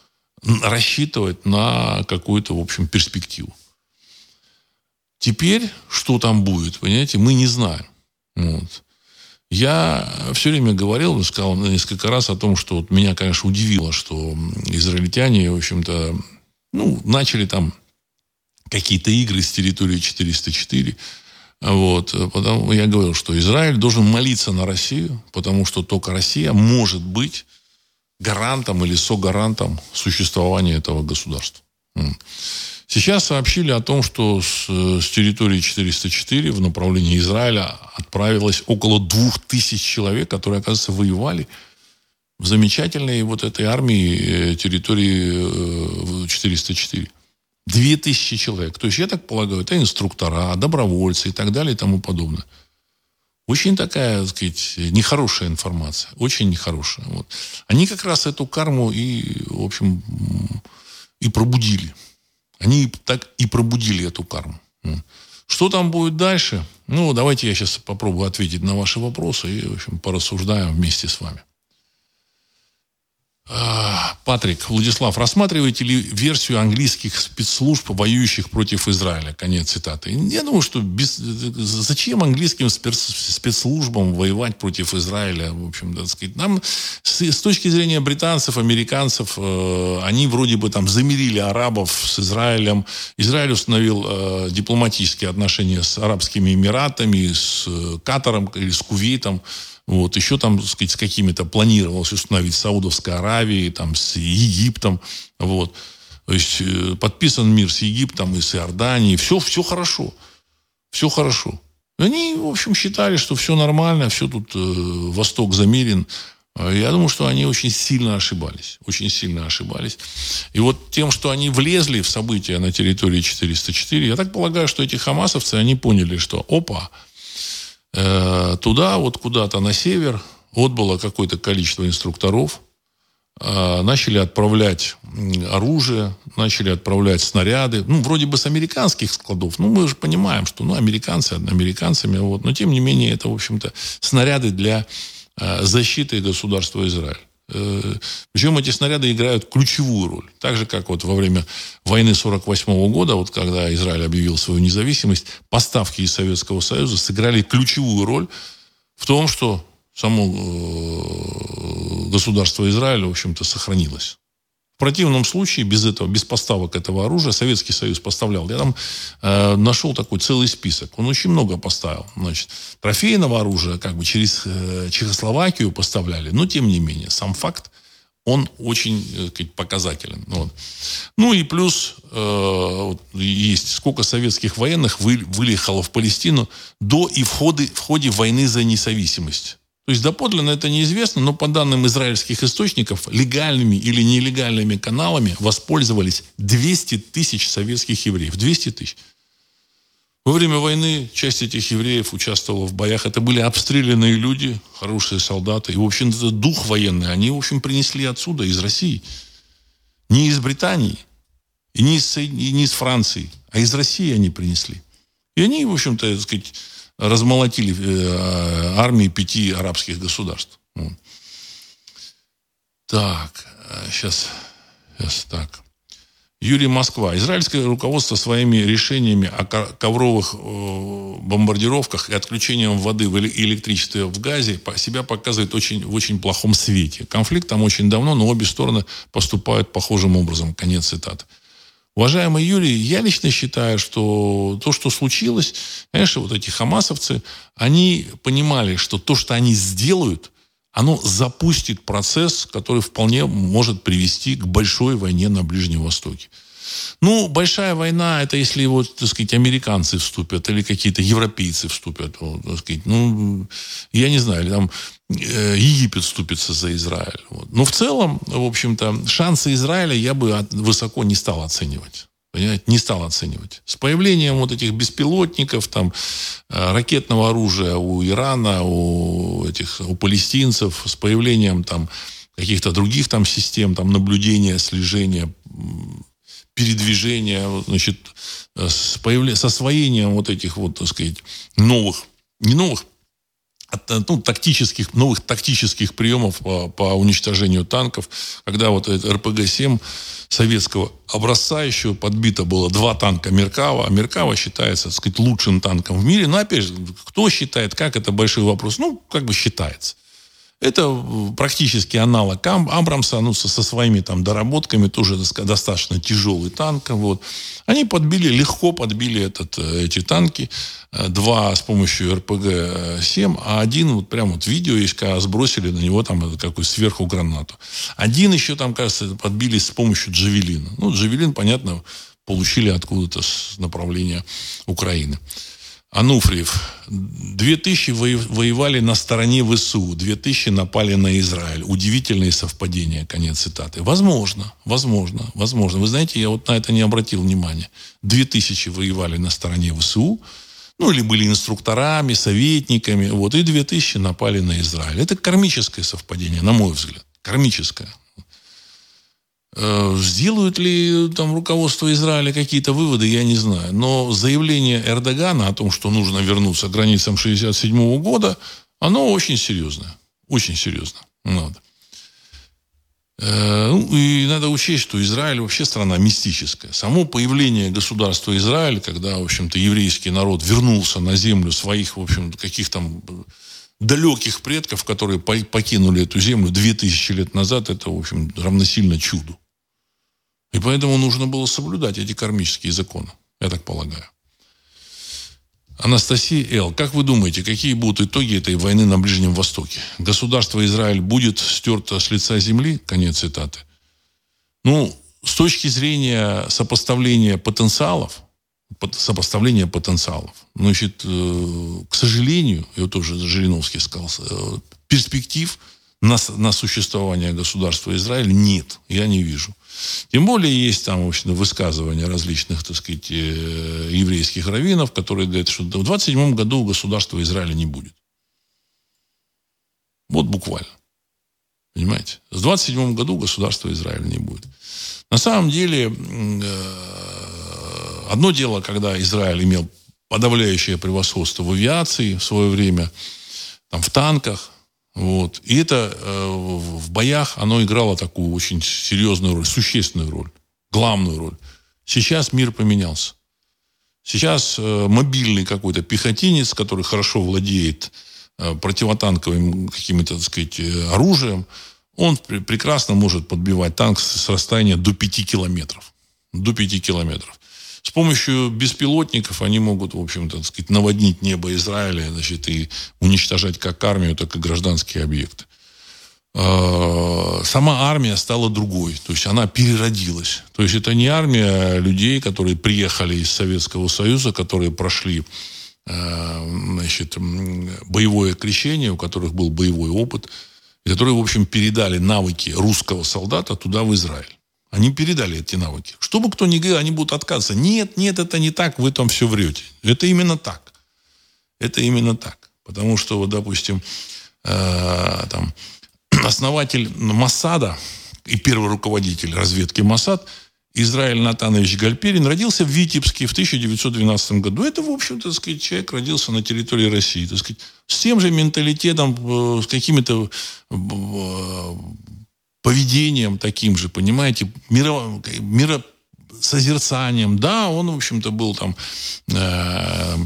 рассчитывать на какую-то, в общем, перспективу. Теперь, что там будет, понимаете, мы не знаем. Вот. Я все время говорил, сказал несколько раз о том, что вот меня, конечно, удивило, что израильтяне, в общем-то, ну, начали там какие-то игры с территории 404. Вот. Потому я говорил, что Израиль должен молиться на Россию, потому что только Россия может быть гарантом или согарантом существования этого государства. Сейчас сообщили о том, что с, с территории 404 в направлении Израиля отправилось около двух тысяч человек, которые, оказывается, воевали в замечательной вот этой армии э, территории 404. Две тысячи человек. То есть, я так полагаю, это инструктора, добровольцы и так далее и тому подобное. Очень такая, так сказать, нехорошая информация. Очень нехорошая. Вот. Они как раз эту карму и, в общем, и пробудили. Они так и пробудили эту карму. Что там будет дальше? Ну, давайте я сейчас попробую ответить на ваши вопросы и, в общем, порассуждаем вместе с вами. А, Патрик, Владислав, рассматриваете ли версию английских спецслужб, воюющих против Израиля? Конец цитаты. Я думаю, что без... зачем английским спецслужбам воевать против Израиля? В общем, так сказать, нам с, с точки зрения британцев, американцев, э, они вроде бы там замирили арабов с Израилем. Израиль установил э, дипломатические отношения с Арабскими Эмиратами, с э, Катаром или с Кувейтом. Вот, еще там, так сказать, с какими-то планировалось установить Саудовской Аравией, там, с Египтом. Вот. То есть э, подписан мир с Египтом и с Иорданией. Все, все хорошо. Все хорошо. Они, в общем, считали, что все нормально, все тут э, Восток замерен. А я думаю, что они очень сильно ошибались. Очень сильно ошибались. И вот тем, что они влезли в события на территории 404, я так полагаю, что эти хамасовцы, они поняли, что опа, Э, туда, вот куда-то на север, отбыло какое-то количество инструкторов, э, начали отправлять оружие, начали отправлять снаряды, ну, вроде бы с американских складов, ну, мы же понимаем, что, ну, американцы американцами, вот, но, тем не менее, это, в общем-то, снаряды для э, защиты государства Израиль. Э, Причем эти снаряды играют ключевую роль. Так же, как вот во время войны 48 года, вот когда Израиль объявил свою независимость, поставки из Советского Союза сыграли ключевую роль в том, что само э, государство Израиля, в общем-то, сохранилось противном случае, без этого, без поставок этого оружия, Советский Союз поставлял. Я там э, нашел такой целый список. Он очень много поставил. Значит, трофейного оружия как бы через э, Чехословакию поставляли, но тем не менее, сам факт, он очень э, сказать, показателен. Вот. Ну и плюс э, есть сколько советских военных вы, вылетело в Палестину до и в ходе, в ходе войны за независимость. То есть доподлинно это неизвестно, но по данным израильских источников, легальными или нелегальными каналами воспользовались 200 тысяч советских евреев. 200 тысяч. Во время войны часть этих евреев участвовала в боях. Это были обстрелянные люди, хорошие солдаты. И, в общем, то дух военный они, в общем, принесли отсюда, из России. Не из Британии, и не из, и не из Франции, а из России они принесли. И они, в общем-то, так сказать, размолотили э, армии пяти арабских государств. Так, сейчас, э, сейчас так. Юрий Москва. Израильское руководство своими решениями о ковровых э, бомбардировках и отключением воды и электричества в Газе себя показывает очень, в очень плохом свете. Конфликт там очень давно, но обе стороны поступают похожим образом. Конец цитаты. Уважаемый Юрий, я лично считаю, что то, что случилось, конечно, вот эти хамасовцы, они понимали, что то, что они сделают, оно запустит процесс, который вполне может привести к большой войне на Ближнем Востоке. Ну, большая война, это если вот, так сказать, американцы вступят или какие-то европейцы вступят. Вот, так сказать, ну, я не знаю, или там э, Египет вступится за Израиль. Вот. Но в целом, в общем-то, шансы Израиля я бы от, высоко не стал оценивать. Понимаете, не стал оценивать. С появлением вот этих беспилотников, там, э, ракетного оружия у Ирана, у этих, у палестинцев, с появлением там каких-то других там систем, там, наблюдения, слежения, передвижения, значит, э, с, появлением, с освоением вот этих вот, так сказать, новых, не новых, а, ну, тактических, новых тактических приемов по, по уничтожению танков, когда вот РПГ-7 советского образца еще подбито было два танка Меркава, а Меркава считается, так сказать, лучшим танком в мире. Но, опять же, кто считает, как, это большой вопрос. Ну, как бы считается. Это практически аналог Абрамса, ну, со, со своими там доработками, тоже достаточно тяжелый танк. Вот. Они подбили, легко подбили этот, э, эти танки. Э, два с помощью РПГ-7, а один, вот прямо вот видео есть, когда сбросили на него там какую сверху гранату. Один еще там, кажется, подбили с помощью Джавелина. Ну, Джавелин, понятно, получили откуда-то с направления Украины. Ануфриев. 2000 воевали на стороне ВСУ, 2000 напали на Израиль. Удивительные совпадения, конец цитаты. Возможно, возможно, возможно. Вы знаете, я вот на это не обратил внимания. 2000 воевали на стороне ВСУ, ну, или были инструкторами, советниками, вот, и 2000 напали на Израиль. Это кармическое совпадение, на мой взгляд. Кармическое. Э, сделают ли там руководство Израиля какие-то выводы, я не знаю. Но заявление Эрдогана о том, что нужно вернуться к границам 1967 года, оно очень серьезное. Очень серьезно. Надо. Э, ну, и надо учесть, что Израиль вообще страна мистическая. Само появление государства Израиль, когда, в общем-то, еврейский народ вернулся на землю своих, в общем каких там далеких предков, которые покинули эту землю 2000 лет назад, это, в общем, равносильно чуду. И поэтому нужно было соблюдать эти кармические законы, я так полагаю. Анастасия Л. Как вы думаете, какие будут итоги этой войны на Ближнем Востоке? Государство Израиль будет стерто с лица земли? Конец цитаты. Ну, с точки зрения сопоставления потенциалов, сопоставления потенциалов, значит, э, к сожалению, вот тоже Жириновский сказал, э, перспектив на, на существование государства Израиль нет, я не вижу. Тем более есть там, в общем, высказывания различных, так сказать, э, еврейских раввинов, которые говорят, что в 27 году государства Израиля не будет. Вот буквально. Понимаете? В 27 году государства Израиля не будет. На самом деле, э, одно дело, когда Израиль имел подавляющее превосходство в авиации в свое время, там, в танках, вот. И это э, в боях оно играло такую очень серьезную роль, существенную роль, главную роль. Сейчас мир поменялся. Сейчас э, мобильный какой-то пехотинец, который хорошо владеет э, противотанковым каким-то, так сказать, э, оружием, он пр- прекрасно может подбивать танк с расстояния до 5 километров. До 5 километров. С помощью беспилотников они могут, в общем-то, сказать, наводнить небо Израиля значит, и уничтожать как армию, так и гражданские объекты. А, сама армия стала другой, то есть она переродилась. То есть это не армия людей, которые приехали из Советского Союза, которые прошли а, значит, боевое крещение, у которых был боевой опыт, и которые, в общем, передали навыки русского солдата туда, в Израиль. Они передали эти навыки. Что бы кто ни говорил, они будут отказываться. Нет, нет, это не так, вы там все врете. Это именно так. Это именно так. Потому что, вот, допустим, э, там, основатель Масада и первый руководитель разведки Масад Израиль Натанович Гальперин родился в Витебске в 1912 году. Это, в общем-то, сказать, человек родился на территории России. Так сказать, с тем же менталитетом, э, с какими-то э, поведением таким же, понимаете, миро, миросозерцанием. Да, он, в общем-то, был там э,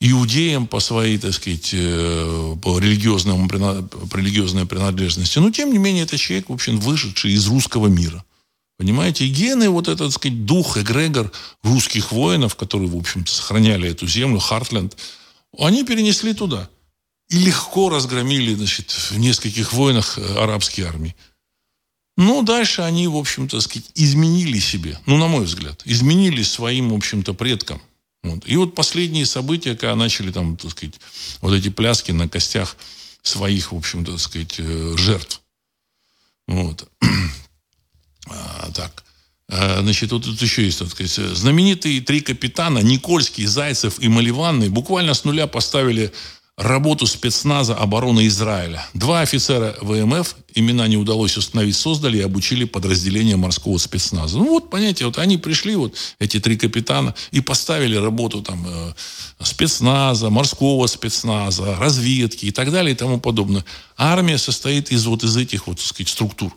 иудеем по своей, так сказать, э, по религиозному, по религиозной принадлежности. Но, тем не менее, это человек, в общем, вышедший из русского мира. Понимаете, гены, вот этот, так сказать, дух, эгрегор русских воинов, которые, в общем-то, сохраняли эту землю, Хартленд, они перенесли туда. И легко разгромили, значит, в нескольких войнах э, арабские армии. Ну, дальше они, в общем-то, сказать, изменили себе, ну, на мой взгляд, изменили своим, в общем-то, предкам. Вот. И вот последние события, когда начали там, так сказать, вот эти пляски на костях своих, в общем-то, так сказать, э, жертв. Вот. А, так. А, значит, вот тут еще есть, так сказать, знаменитые три капитана Никольский, Зайцев и Маливанный буквально с нуля поставили работу спецназа обороны Израиля. Два офицера ВМФ, имена не удалось установить, создали и обучили подразделение морского спецназа. Ну вот, понимаете, вот они пришли, вот эти три капитана, и поставили работу там э, спецназа, морского спецназа, разведки и так далее и тому подобное. Армия состоит из вот из этих вот, так сказать, структур.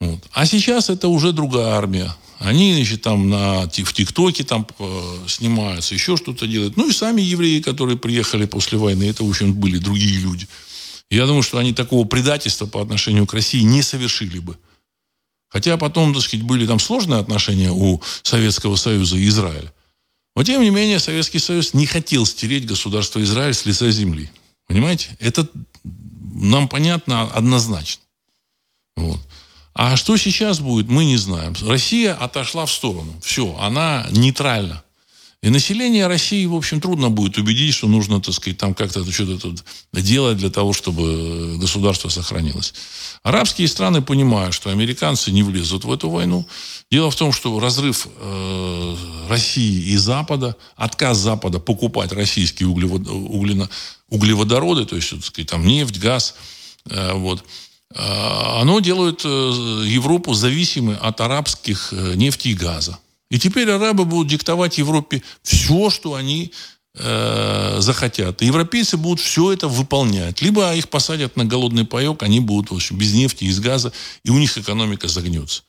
Вот. А сейчас это уже другая армия. Они, значит, там на, в ТикТоке там э, снимаются, еще что-то делают. Ну и сами евреи, которые приехали после войны, это, в общем, были другие люди. Я думаю, что они такого предательства по отношению к России не совершили бы. Хотя потом, так сказать, были там сложные отношения у Советского Союза и Израиля. Но, тем не менее, Советский Союз не хотел стереть государство Израиль с лица земли. Понимаете? Это нам понятно однозначно. Вот. А что сейчас будет, мы не знаем. Россия отошла в сторону. Все, она нейтральна. И население России, в общем, трудно будет убедить, что нужно, так сказать, там как-то что-то тут делать для того, чтобы государство сохранилось. Арабские страны понимают, что американцы не влезут в эту войну. Дело в том, что разрыв э, России и Запада, отказ Запада покупать российские углевод, углеводороды, то есть, так сказать, там нефть, газ, э, вот, оно делает э, Европу зависимой от арабских э, нефти и газа. И теперь арабы будут диктовать Европе все, что они э, захотят. И европейцы будут все это выполнять. Либо их посадят на голодный паек, они будут в общем, без нефти, из газа, и у них экономика загнется.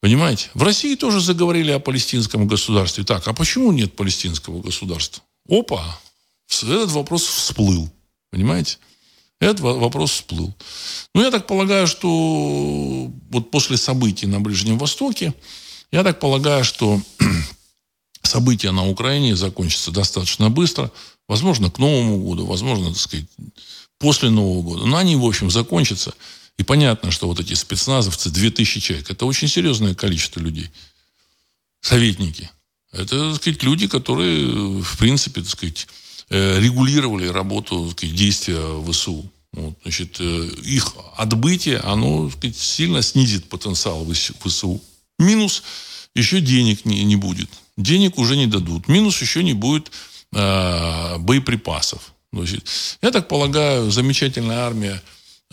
Понимаете? В России тоже заговорили о палестинском государстве. Так, а почему нет палестинского государства? Опа! Этот вопрос всплыл. Понимаете? Этот вопрос всплыл. Ну, я так полагаю, что вот после событий на Ближнем Востоке я так полагаю, что события на Украине закончатся достаточно быстро. Возможно, к Новому году, возможно, так сказать, после Нового года. Но они, в общем, закончатся. И понятно, что вот эти спецназовцы, 2000 человек, это очень серьезное количество людей. Советники. Это, так сказать, люди, которые, в принципе, так сказать, регулировали работу, действия ВСУ. Вот, значит, э, их отбытие, оно сказать, сильно снизит потенциал ВСУ. Минус еще денег не, не будет. Денег уже не дадут. Минус еще не будет э, боеприпасов. Значит, я так полагаю, замечательная армия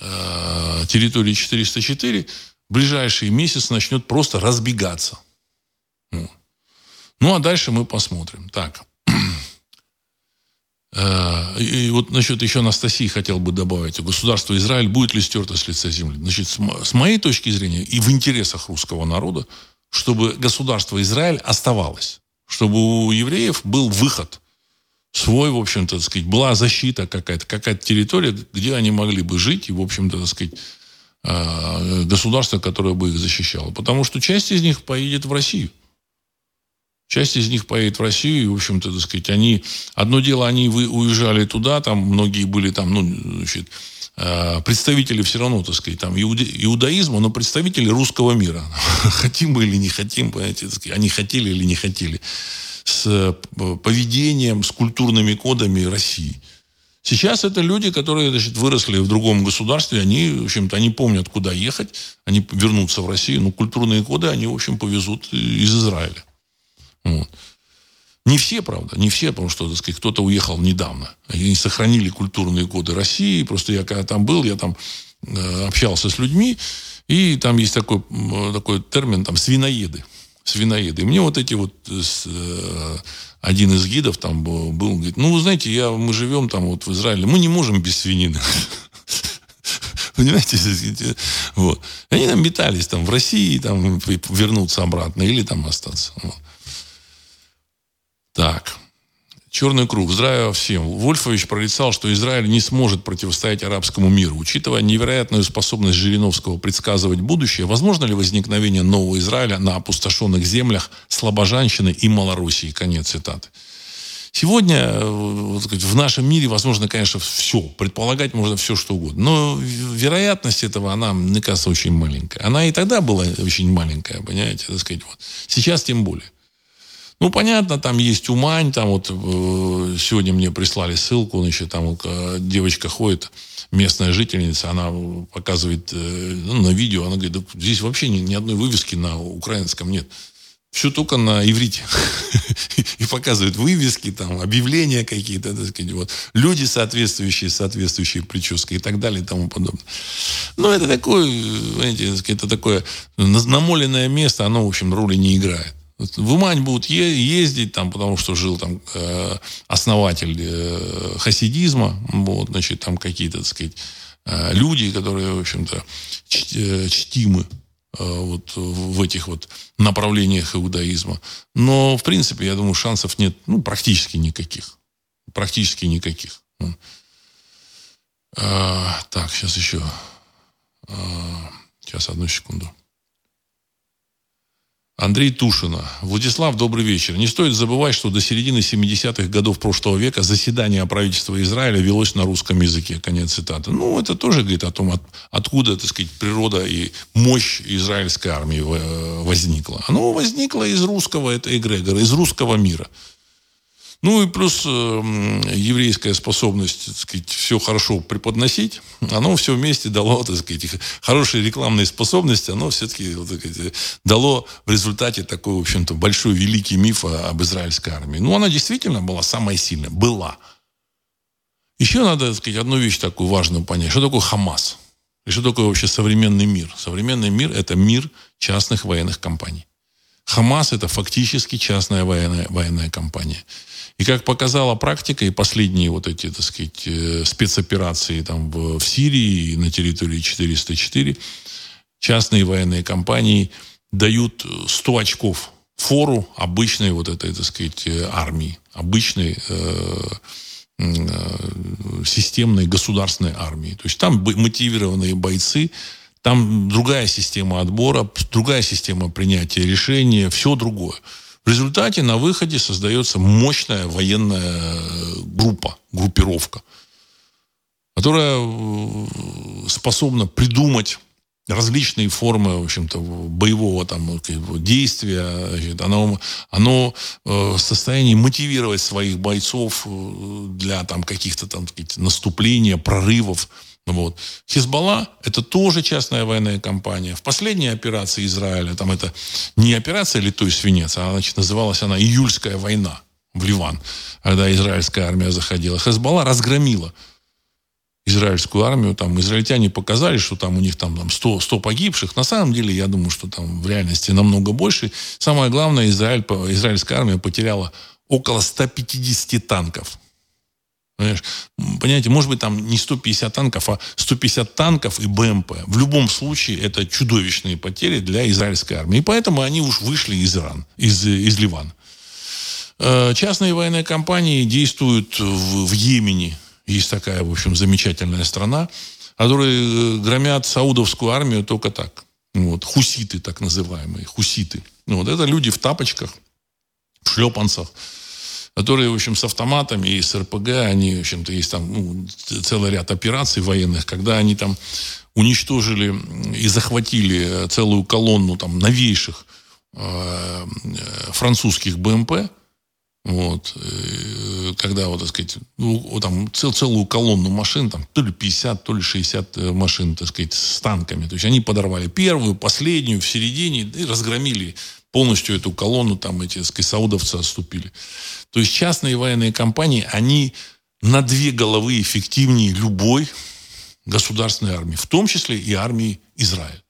э, территории 404 в ближайший месяц начнет просто разбегаться. Ну, а дальше мы посмотрим. Так. Э, и вот насчет еще Анастасии хотел бы добавить. Государство Израиль будет ли стерто с лица земли? Значит, с моей точки зрения и в интересах русского народа, чтобы государство Израиль оставалось. Чтобы у евреев был выход свой, в общем-то, так сказать, была защита какая-то, какая-то территория, где они могли бы жить, и, в общем-то, так сказать, э, государство, которое бы их защищало. Потому что часть из них поедет в Россию. Часть из них поедет в Россию, и, в общем-то, так сказать, они... Одно дело, они уезжали туда, там многие были там, ну, значит, э, представители все равно, так сказать, там, иудаизма, но представители русского мира. Хотим мы или не хотим, понимаете, сказать, они хотели или не хотели. С э, поведением, с культурными кодами России. Сейчас это люди, которые значит, выросли в другом государстве, они, в общем-то, они помнят, куда ехать, они вернутся в Россию, но культурные коды они, в общем, повезут из Израиля. Вот. Не все, правда, не все, потому что, так сказать, кто-то уехал недавно. Они сохранили культурные коды России. Просто я когда там был, я там э, общался с людьми, и там есть такой, такой термин, там, свиноеды. Свиноеды. И мне вот эти вот, э, один из гидов там был, был, говорит, ну, вы знаете, я, мы живем там вот в Израиле, мы не можем без свинины. Понимаете? Вот. Они там метались там в России, там вернуться обратно или там остаться. Вот. Так. Черный круг. Здравия всем. Вольфович прорицал, что Израиль не сможет противостоять арабскому миру. Учитывая невероятную способность Жириновского предсказывать будущее, возможно ли возникновение нового Израиля на опустошенных землях Слобожанщины и Малоруссии? Конец цитаты. Сегодня э, в нашем мире возможно, конечно, все. Предполагать можно все, что угодно. Но вероятность этого, она, мне кажется, очень маленькая. Она и тогда была очень маленькая, понимаете, так сказать. Вот. Сейчас тем более. Ну, понятно, там есть Умань, там вот э, сегодня мне прислали ссылку, значит, там э, девочка ходит, местная жительница, она показывает э, ну, на видео, она говорит, да здесь вообще ни, ни одной вывески на украинском нет. Все только на иврите. И показывают вывески, там, объявления какие-то, так сказать, вот. Люди соответствующие, соответствующие прической и так далее и тому подобное. Но это такое, знаете, это такое намоленное место, оно, в общем, роли не играет. В Умань будут ездить, там, потому что жил там э, основатель э, хасидизма, вот, значит, там какие-то, так сказать, э, люди, которые, в общем-то, чтимы вот в этих вот направлениях иудаизма. Но, в принципе, я думаю, шансов нет, ну, практически никаких. Практически никаких. А, так, сейчас еще. Сейчас, одну секунду. Андрей Тушина. Владислав, добрый вечер. Не стоит забывать, что до середины 70-х годов прошлого века заседание правительства Израиля велось на русском языке. Конец цитаты. Ну, это тоже говорит о том, от, откуда, так сказать, природа и мощь израильской армии возникла. Оно возникло из русского, это эгрегора, из русского мира. Ну и плюс э, еврейская способность, так сказать, все хорошо преподносить, оно все вместе дало, так сказать, хорошие рекламные способности, оно все-таки так сказать, дало в результате такой, в общем-то, большой великий миф об израильской армии. Ну, она действительно была самая сильная, была. Еще надо, так сказать, одну вещь такую важную понять. Что такое Хамас? И что такое вообще современный мир? Современный мир – это мир частных военных компаний. Хамас – это фактически частная военная, военная компания. И как показала практика, и последние вот эти, так сказать, э, спецоперации там в, в Сирии на территории 404, частные военные компании дают 100 очков фору обычной вот этой, так сказать, э, армии, обычной э, э, системной государственной армии. То есть там мотивированные бойцы, там другая система отбора, другая система принятия решения, все другое. В результате на выходе создается мощная военная э, группа, группировка, которая э, способна придумать различные формы, в общем-то, боевого там действия. Оно, оно э, в состоянии мотивировать своих бойцов для там каких-то там сказать, наступления, прорывов. Вот. Хизбалла – это тоже частная военная компания. В последней операции Израиля, там это не операция «Литой свинец», а значит, называлась она «Июльская война» в Ливан, когда израильская армия заходила. Хизбалла разгромила израильскую армию. Там израильтяне показали, что там у них там, там 100, 100 погибших. На самом деле, я думаю, что там в реальности намного больше. Самое главное, Израиль, израильская армия потеряла около 150 танков. Понимаешь? Понимаете, может быть, там не 150 танков, а 150 танков и БМП. В любом случае, это чудовищные потери для израильской армии. И поэтому они уж вышли из Иран, из, из Ливана. Э, частные военные компании действуют в, в Йемене. Есть такая, в общем, замечательная страна, которые э, громят саудовскую армию только так. Вот, хуситы, так называемые, хуситы. Вот, это люди в тапочках, в шлепанцах, которые, в общем, с автоматами и с РПГ, они, в общем-то, есть там ну, целый ряд операций военных, когда они там уничтожили и захватили целую колонну там новейших э, французских БМП, вот, э, когда, вот, так сказать, ну, там цел, целую колонну машин, там, то ли 50, то ли 60 э, машин, так сказать, с танками. То есть они подорвали первую, последнюю, в середине и разгромили полностью эту колонну, там эти, так сказать, саудовцы отступили. То есть частные военные компании, они на две головы эффективнее любой государственной армии, в том числе и армии Израиля.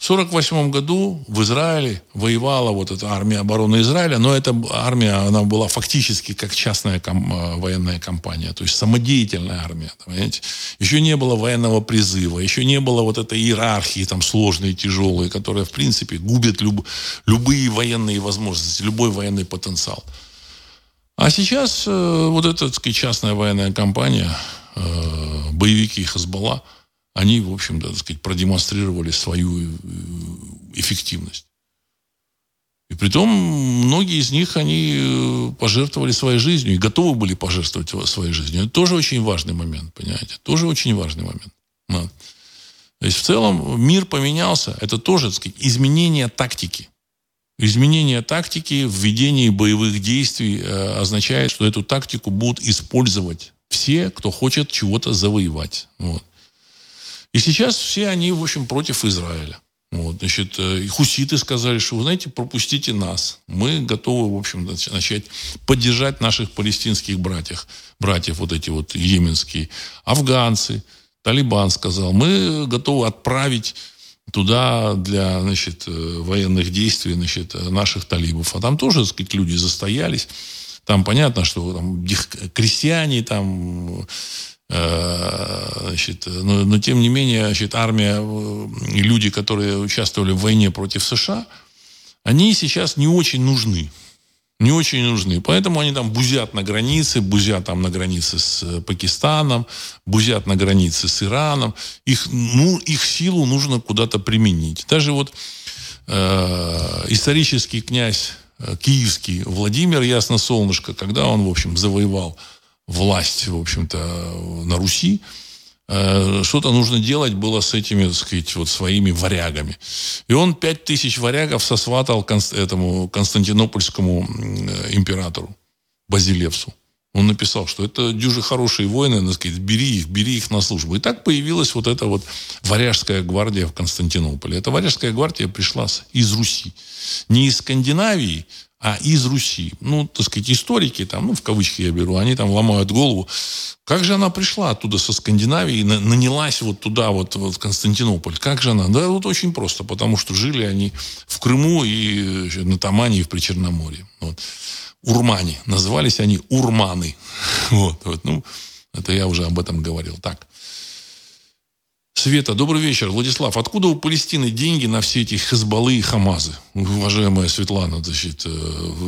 В 1948 году в Израиле воевала вот эта армия обороны Израиля, но эта армия, она была фактически как частная ком- э, военная компания, то есть самодеятельная армия. Понимаете? Еще не было военного призыва, еще не было вот этой иерархии там сложной, тяжелой, которая, в принципе, губит люб- любые военные возможности, любой военный потенциал. А сейчас э, вот эта, так сказать, частная военная компания, э, боевики Хазбалла, они, в общем-то, так сказать, продемонстрировали свою э, эффективность. И при том многие из них, они э, пожертвовали своей жизнью и готовы были пожертвовать своей жизнью. Это тоже очень важный момент, понимаете? Тоже очень важный момент. Да. То есть в целом мир поменялся. Это тоже, так сказать, изменение тактики. Изменение тактики в ведении боевых действий э, означает, что эту тактику будут использовать все, кто хочет чего-то завоевать. Вот. И сейчас все они, в общем, против Израиля. Вот, значит, э, хуситы сказали, что, вы знаете, пропустите нас. Мы готовы, в общем, начать поддержать наших палестинских братьев, братьев вот эти вот йеменские. Афганцы, Талибан сказал, мы готовы отправить туда для значит, э, военных действий значит, наших талибов. А там тоже, так сказать, люди застоялись. Там понятно, что там крестьяне, там э, Значит, но, но тем не менее, значит, армия э, и люди, которые участвовали в войне против США, они сейчас не очень нужны. Не очень нужны. Поэтому они там бузят на границе, бузят там на границе с э, Пакистаном, бузят на границе с Ираном. Их, ну, их силу нужно куда-то применить. Даже вот э, исторический князь э, киевский Владимир Ясно Солнышко, когда он, в общем, завоевал власть, в общем-то, на Руси, Э, что-то нужно делать было с этими, так сказать, вот своими варягами. И он пять тысяч варягов сосватал этому константинопольскому императору Базилевсу. Он написал, что это дюжи хорошие воины, так сказать, бери их, бери их на службу. И так появилась вот эта вот варяжская гвардия в Константинополе. Эта варяжская гвардия пришла из Руси. Не из Скандинавии, а из Руси. Ну, так сказать, историки там, ну, в кавычки я беру, они там ломают голову. Как же она пришла оттуда со Скандинавии и нанялась вот туда, вот, вот в Константинополь? Как же она? Да вот очень просто, потому что жили они в Крыму и на Тамане и в Причерноморье. Вот. Урмане. Назывались они урманы. Вот, вот, ну, это я уже об этом говорил. Так. Света, добрый вечер. Владислав, откуда у Палестины деньги на все эти хезбаллы и хамазы? Уважаемая Светлана, значит, э,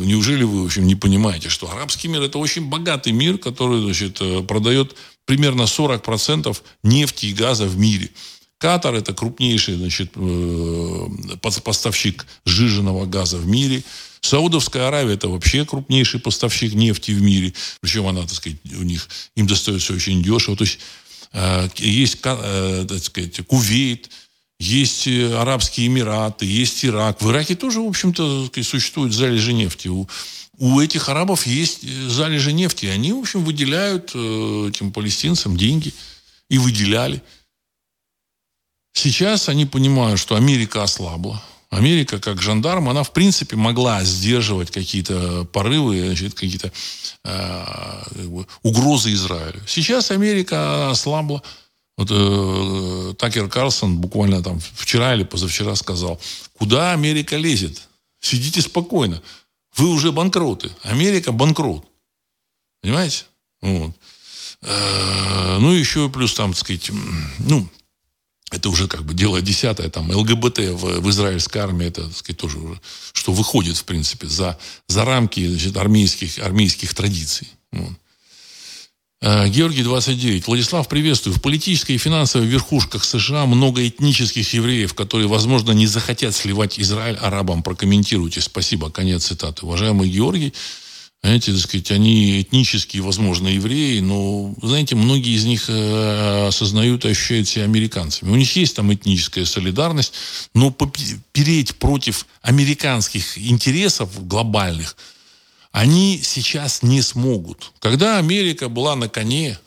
неужели вы, в общем, не понимаете, что арабский мир – это очень богатый мир, который, значит, э, продает примерно 40% нефти и газа в мире. Катар – это крупнейший, значит, э, поставщик сжиженного газа в мире. Саудовская Аравия – это вообще крупнейший поставщик нефти в мире. Причем она, так сказать, у них, им достается очень дешево. То есть Э, есть, э, так сказать, Кувейт, есть э, Арабские Эмираты, есть Ирак. В Ираке тоже, в общем-то, существуют залежи нефти. У, у этих арабов есть залежи нефти. Они, в общем, выделяют этим палестинцам деньги. И выделяли. Сейчас они понимают, что Америка ослабла. Америка, как жандарм, она, в принципе, могла сдерживать какие-то порывы, значит, какие-то э, как бы, угрозы Израилю. Сейчас Америка ослабла. Вот э, Такер Карлсон буквально там вчера или позавчера сказал, куда Америка лезет? Сидите спокойно. Вы уже банкроты. Америка банкрот. Понимаете? Вот. Э, ну, еще плюс там, так сказать, ну, это уже как бы дело десятое, там, ЛГБТ в, в израильской армии, это, так сказать, тоже уже, что выходит, в принципе, за, за рамки значит, армейских, армейских традиций. Вот. А, Георгий 29. Владислав, приветствую. В политической и финансовой верхушках США много этнических евреев, которые, возможно, не захотят сливать Израиль арабам. Прокомментируйте. Спасибо. Конец цитаты. Уважаемый Георгий, знаете, так сказать, они этнические, возможно, евреи, но, знаете, многие из них э, осознают и ощущают себя американцами. У них есть там этническая солидарность, но переть против американских интересов глобальных они сейчас не смогут. Когда Америка была на коне,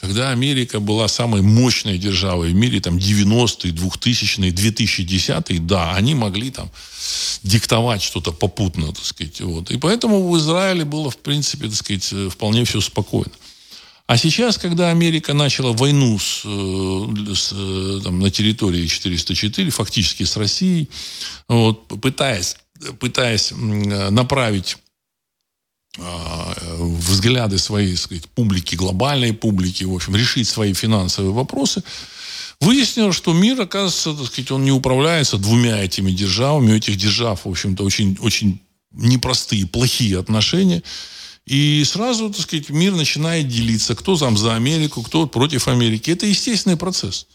когда Америка была самой мощной державой в мире, там 90-е, 2000-е, 2010-е, да, они могли там диктовать что-то попутно, так сказать. Вот. И поэтому в Израиле было, в принципе, так сказать, вполне все спокойно. А сейчас, когда Америка начала войну с, э, с, э, там, на территории 404, фактически с Россией, вот, пытаясь, пытаясь направить взгляды своей сказать, публики, глобальной публики, в общем, решить свои финансовые вопросы, выяснилось, что мир, оказывается, так сказать, он не управляется двумя этими державами. У этих держав, в общем-то, очень, очень непростые, плохие отношения. И сразу, так сказать, мир начинает делиться, кто там за Америку, кто против Америки. Это естественный процесс.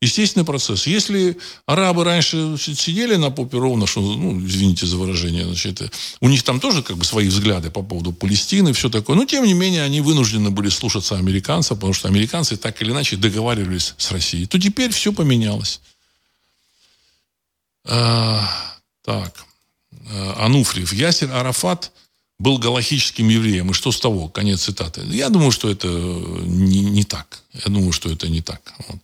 Естественный процесс. Если арабы раньше сидели на попе ровно, что, ну, извините за выражение, значит, у них там тоже как бы свои взгляды по поводу Палестины и все такое, но тем не менее они вынуждены были слушаться американцев, потому что американцы так или иначе договаривались с Россией. То теперь все поменялось. А, так. А, Ануфриев. Ясер Арафат – был галахическим евреем. И что с того? Конец цитаты. Я думаю, что это не, не так. Я думаю, что это не так. Вот.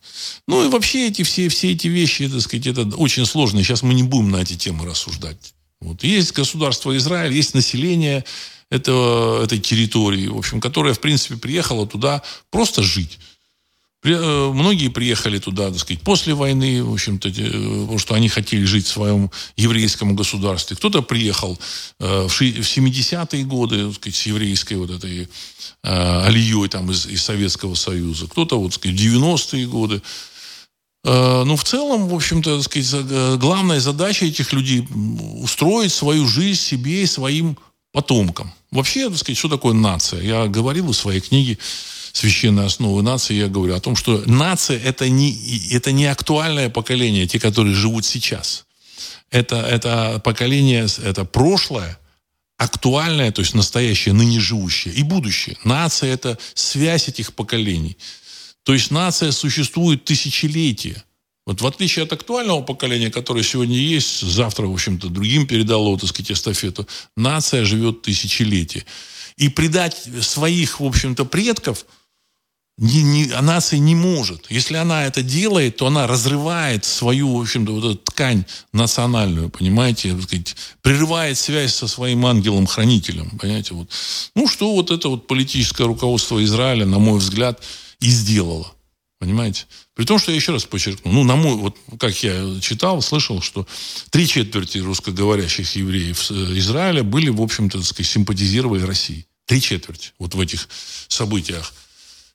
Ну и вообще эти все, все эти вещи, так сказать, это очень сложно. Сейчас мы не будем на эти темы рассуждать. Вот. Есть государство Израиль, есть население этого, этой территории, в общем, которое, в принципе, приехало туда просто жить. Э, многие приехали туда, так сказать, после войны, в общем-то, потому что они хотели жить в своем еврейском государстве. Кто-то приехал э, в 70-е годы, так сказать, с еврейской вот этой э, алией там из, из Советского Союза. Кто-то, вот, так сказать, в 90-е годы. Но в целом, в общем-то, сказать, главная задача этих людей устроить свою жизнь себе и своим потомкам. Вообще, так сказать, что такое нация? Я говорил в своей книге священной основы нации, я говорю о том, что нация это не, это не актуальное поколение, те, которые живут сейчас. Это, это поколение, это прошлое, актуальное, то есть настоящее, ныне живущее и будущее. Нация – это связь этих поколений. То есть нация существует тысячелетия. Вот в отличие от актуального поколения, которое сегодня есть, завтра, в общем-то, другим передало, так сказать, эстафету, нация живет тысячелетия. И предать своих, в общем-то, предков – не, не, нация не может. Если она это делает, то она разрывает свою, в общем-то, вот эту ткань национальную, понимаете, сказать, прерывает связь со своим ангелом-хранителем, понимаете, вот. Ну, что вот это вот политическое руководство Израиля, на мой взгляд, и сделало. Понимаете? При том, что я еще раз подчеркну, ну, на мой, вот как я читал, слышал, что три четверти русскоговорящих евреев Израиля были, в общем-то, так сказать, симпатизировали России. Три четверти вот в этих событиях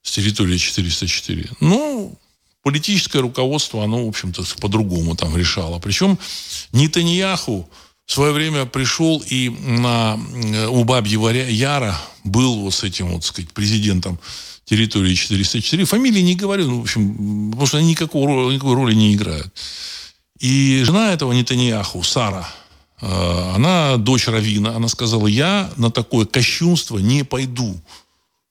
с территории 404. Ну, политическое руководство, оно, в общем-то, по-другому там решало. Причем Нетаньяху в свое время пришел и на, э, у Бабьего Яра был вот с этим, вот, сказать, президентом территории 404. Фамилии не говорю, ну, в общем, потому что они никакого, никакой роли не играют. И жена этого Нетаньяху, Сара, э, она дочь Равина, она сказала, я на такое кощунство не пойду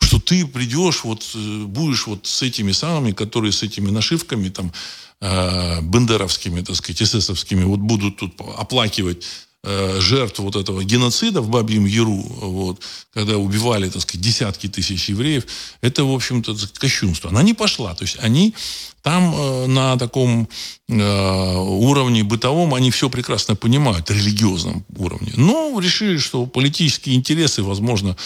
что ты придешь, вот э, будешь вот с этими самыми, которые с этими нашивками там э, бендеровскими, так сказать, эсэсовскими, вот будут тут оплакивать э, жертв вот этого геноцида в Бабьем Яру, вот, когда убивали, так сказать, десятки тысяч евреев, это, в общем-то, кощунство. Она не пошла. То есть они там э, на таком э, уровне бытовом они все прекрасно понимают, религиозном уровне. Но решили, что политические интересы, возможно,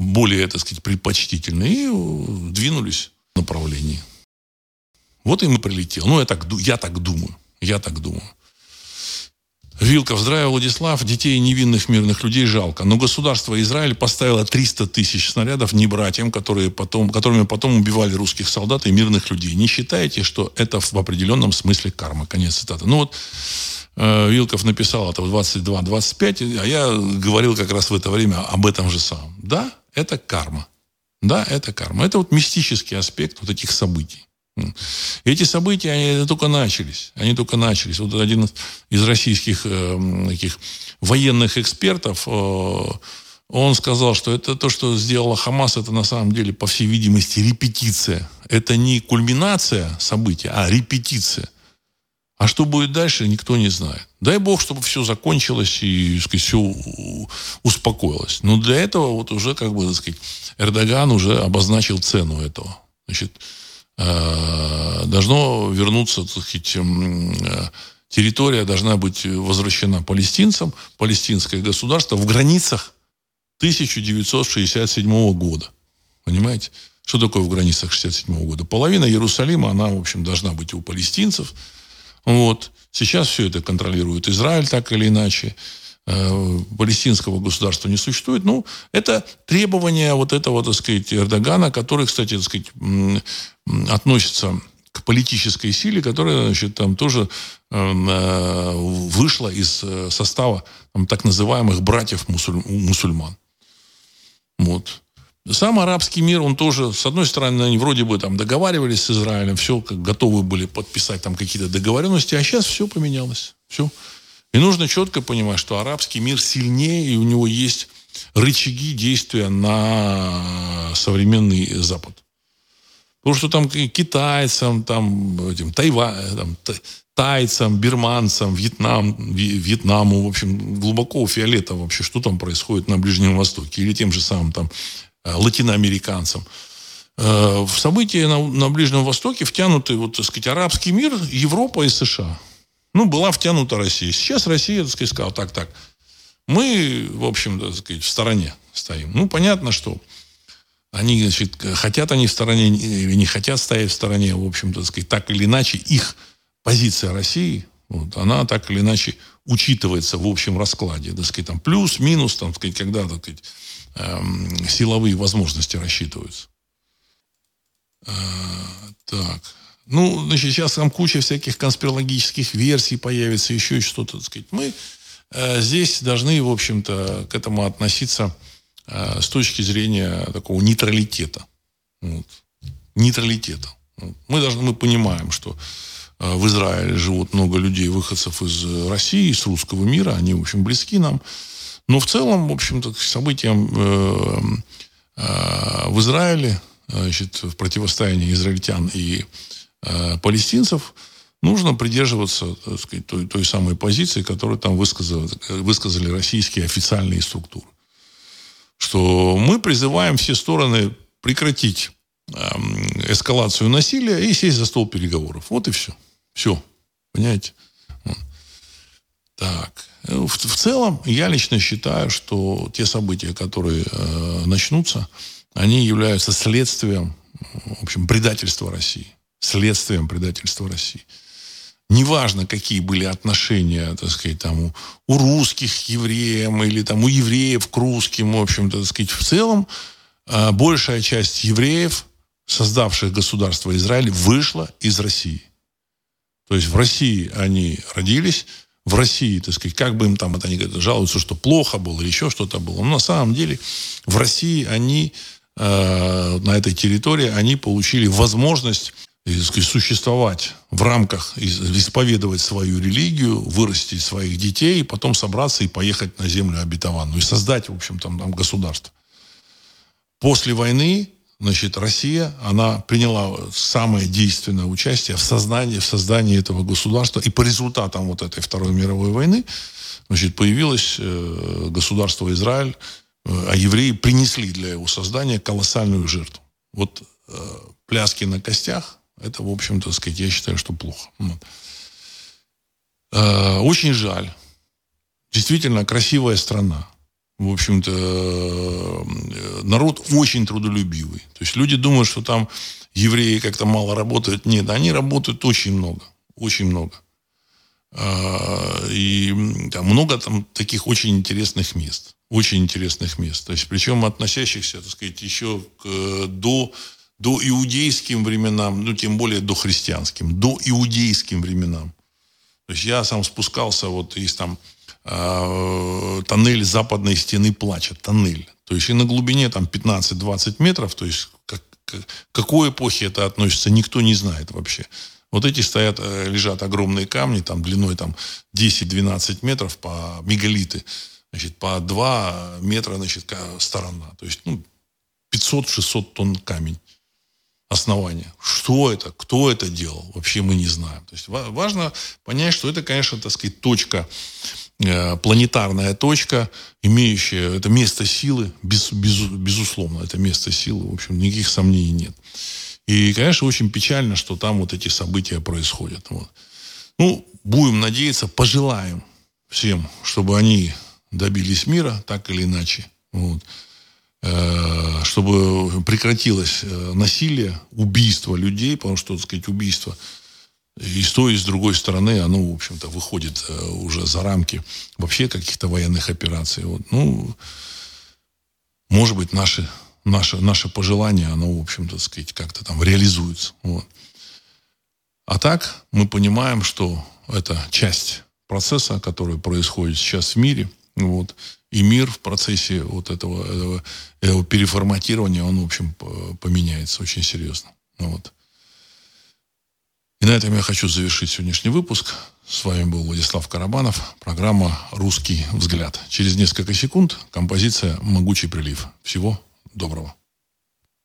более, так сказать, предпочтительные, и э, двинулись в направлении. Вот и прилетел. Ну, я так, я так думаю. Я так думаю. Вилков, здравия, Владислав. Детей невинных мирных людей жалко. Но государство Израиль поставило 300 тысяч снарядов не братьям, которые потом, которыми потом убивали русских солдат и мирных людей. Не считаете, что это в определенном смысле карма? Конец цитаты. Ну вот, э, Вилков написал это в 22-25, а я говорил как раз в это время об этом же самом. Да, это карма. Да, это карма. Это вот мистический аспект вот этих событий. Эти события, они только начались. Они только начались. Вот один из российских э, таких военных экспертов, э, он сказал, что это то, что сделала Хамас, это на самом деле, по всей видимости, репетиция. Это не кульминация события, а репетиция. А что будет дальше, никто не знает. Дай бог, чтобы все закончилось и сказать, все успокоилось. Но для этого вот уже, как бы, так сказать, Эрдоган уже обозначил цену этого. Значит, э, должно вернуться, так сказать, э, территория должна быть возвращена палестинцам, палестинское государство в границах 1967 года. Понимаете? Что такое в границах 1967 года? Половина Иерусалима, она, в общем, должна быть у палестинцев – вот. Сейчас все это контролирует Израиль так или иначе. Э, палестинского государства не существует. Ну, это требование вот этого, так сказать, Эрдогана, который, кстати, так сказать, относится к политической силе, которая, значит, там тоже э, вышла из э, состава там, так называемых братьев мусуль, мусульман. Вот. Сам арабский мир, он тоже, с одной стороны, они вроде бы там договаривались с Израилем, все как готовы были подписать там какие-то договоренности, а сейчас все поменялось. Все. И нужно четко понимать, что арабский мир сильнее, и у него есть рычаги действия на современный Запад. Потому что там китайцам, там, этим, Тайва, там, тайцам, бирманцам, Вьетнам, Вьетнаму, в общем, глубоко фиолетово вообще, что там происходит на Ближнем Востоке. Или тем же самым там латиноамериканцам. Э, в события на, на Ближнем Востоке втянуты, вот, так сказать, арабский мир, Европа и США. Ну, была втянута Россия. Сейчас Россия, так сказать, сказала, так, так, мы, в общем, так сказать, в стороне стоим. Ну, понятно, что они, значит, хотят они в стороне или не хотят стоять в стороне, в общем-то, так сказать, так или иначе, их позиция России, вот, она так или иначе учитывается в общем раскладе, так сказать, там плюс, минус, там, так сказать, когда, так сказать, силовые возможности рассчитываются. Э, так. Ну, значит, сейчас там куча всяких конспирологических версий появится, еще что-то, так сказать. Мы э, здесь должны, в общем-то, к этому относиться э, с точки зрения такого нейтралитета. Вот. Нейтралитета. Мы должны, мы понимаем, что в Израиле живут много людей, выходцев из России, из русского мира, они, в общем, близки нам. Но в целом, в общем-то, к событиям э, э, в Израиле, значит, в противостоянии израильтян и э, палестинцев, нужно придерживаться так сказать, той, той самой позиции, которую там высказали, высказали российские официальные структуры. Что мы призываем все стороны прекратить эм, эскалацию насилия и сесть за стол переговоров. Вот и все. Все. Понимаете? Так. В, в целом, я лично считаю, что те события, которые э, начнутся, они являются следствием, в общем, предательства России. Следствием предательства России. Неважно, какие были отношения, так сказать, там, у, у русских к евреям или там, у евреев к русским, в общем-то, так сказать, в целом, э, большая часть евреев, создавших государство Израиль, вышла из России. То есть в России они родились, в России, так сказать, как бы им там, это они говорят, жалуются, что плохо было еще что-то было. Но на самом деле в России они, э, на этой территории, они получили возможность так сказать, существовать в рамках, исповедовать свою религию, вырастить своих детей, потом собраться и поехать на землю обетованную и создать, в общем, там, там государство. После войны значит, Россия, она приняла самое действенное участие в создании, в создании этого государства. И по результатам вот этой Второй мировой войны, значит, появилось э, государство Израиль, э, а евреи принесли для его создания колоссальную жертву. Вот э, пляски на костях, это, в общем-то, сказать, я считаю, что плохо. Вот. Очень жаль. Действительно красивая страна в общем-то, э, народ очень трудолюбивый. То есть люди думают, что там евреи как-то мало работают. Нет, они работают очень много. Очень много. А, и там много там таких очень интересных мест. Очень интересных мест. То есть, причем относящихся, так сказать, еще к, до, до иудейским временам, ну, тем более до христианским, до иудейским временам. То есть я сам спускался, вот есть там тоннель западной стены плача, тоннель. То есть и на глубине там 15-20 метров, то есть как, к какой эпохе это относится, никто не знает вообще. Вот эти стоят, э, лежат огромные камни, там длиной там 10-12 метров по мегалиты, значит, по 2 метра, значит, сторона. То есть, ну, 500-600 тонн камень основания. Что это, кто это делал, вообще мы не знаем. То есть важно понять, что это, конечно, так сказать, точка планетарная точка, имеющая это место силы, без, без, безусловно, это место силы, в общем, никаких сомнений нет. И, конечно, очень печально, что там вот эти события происходят. Вот. Ну, будем надеяться, пожелаем всем, чтобы они добились мира, так или иначе. Вот. Э, чтобы прекратилось э, насилие, убийство людей, потому что, так сказать, убийство и с той, и с другой стороны, оно, в общем-то, выходит э, уже за рамки вообще каких-то военных операций. Вот. Ну, может быть, наши, наше, наше пожелание, оно, в общем-то, сказать, как-то там реализуется. Вот. А так мы понимаем, что это часть процесса, который происходит сейчас в мире. Вот. И мир в процессе вот этого, этого, этого переформатирования, он, в общем, поменяется очень серьезно. Вот. И на этом я хочу завершить сегодняшний выпуск. С вами был Владислав Карабанов. Программа «Русский взгляд». Через несколько секунд композиция «Могучий прилив». Всего доброго.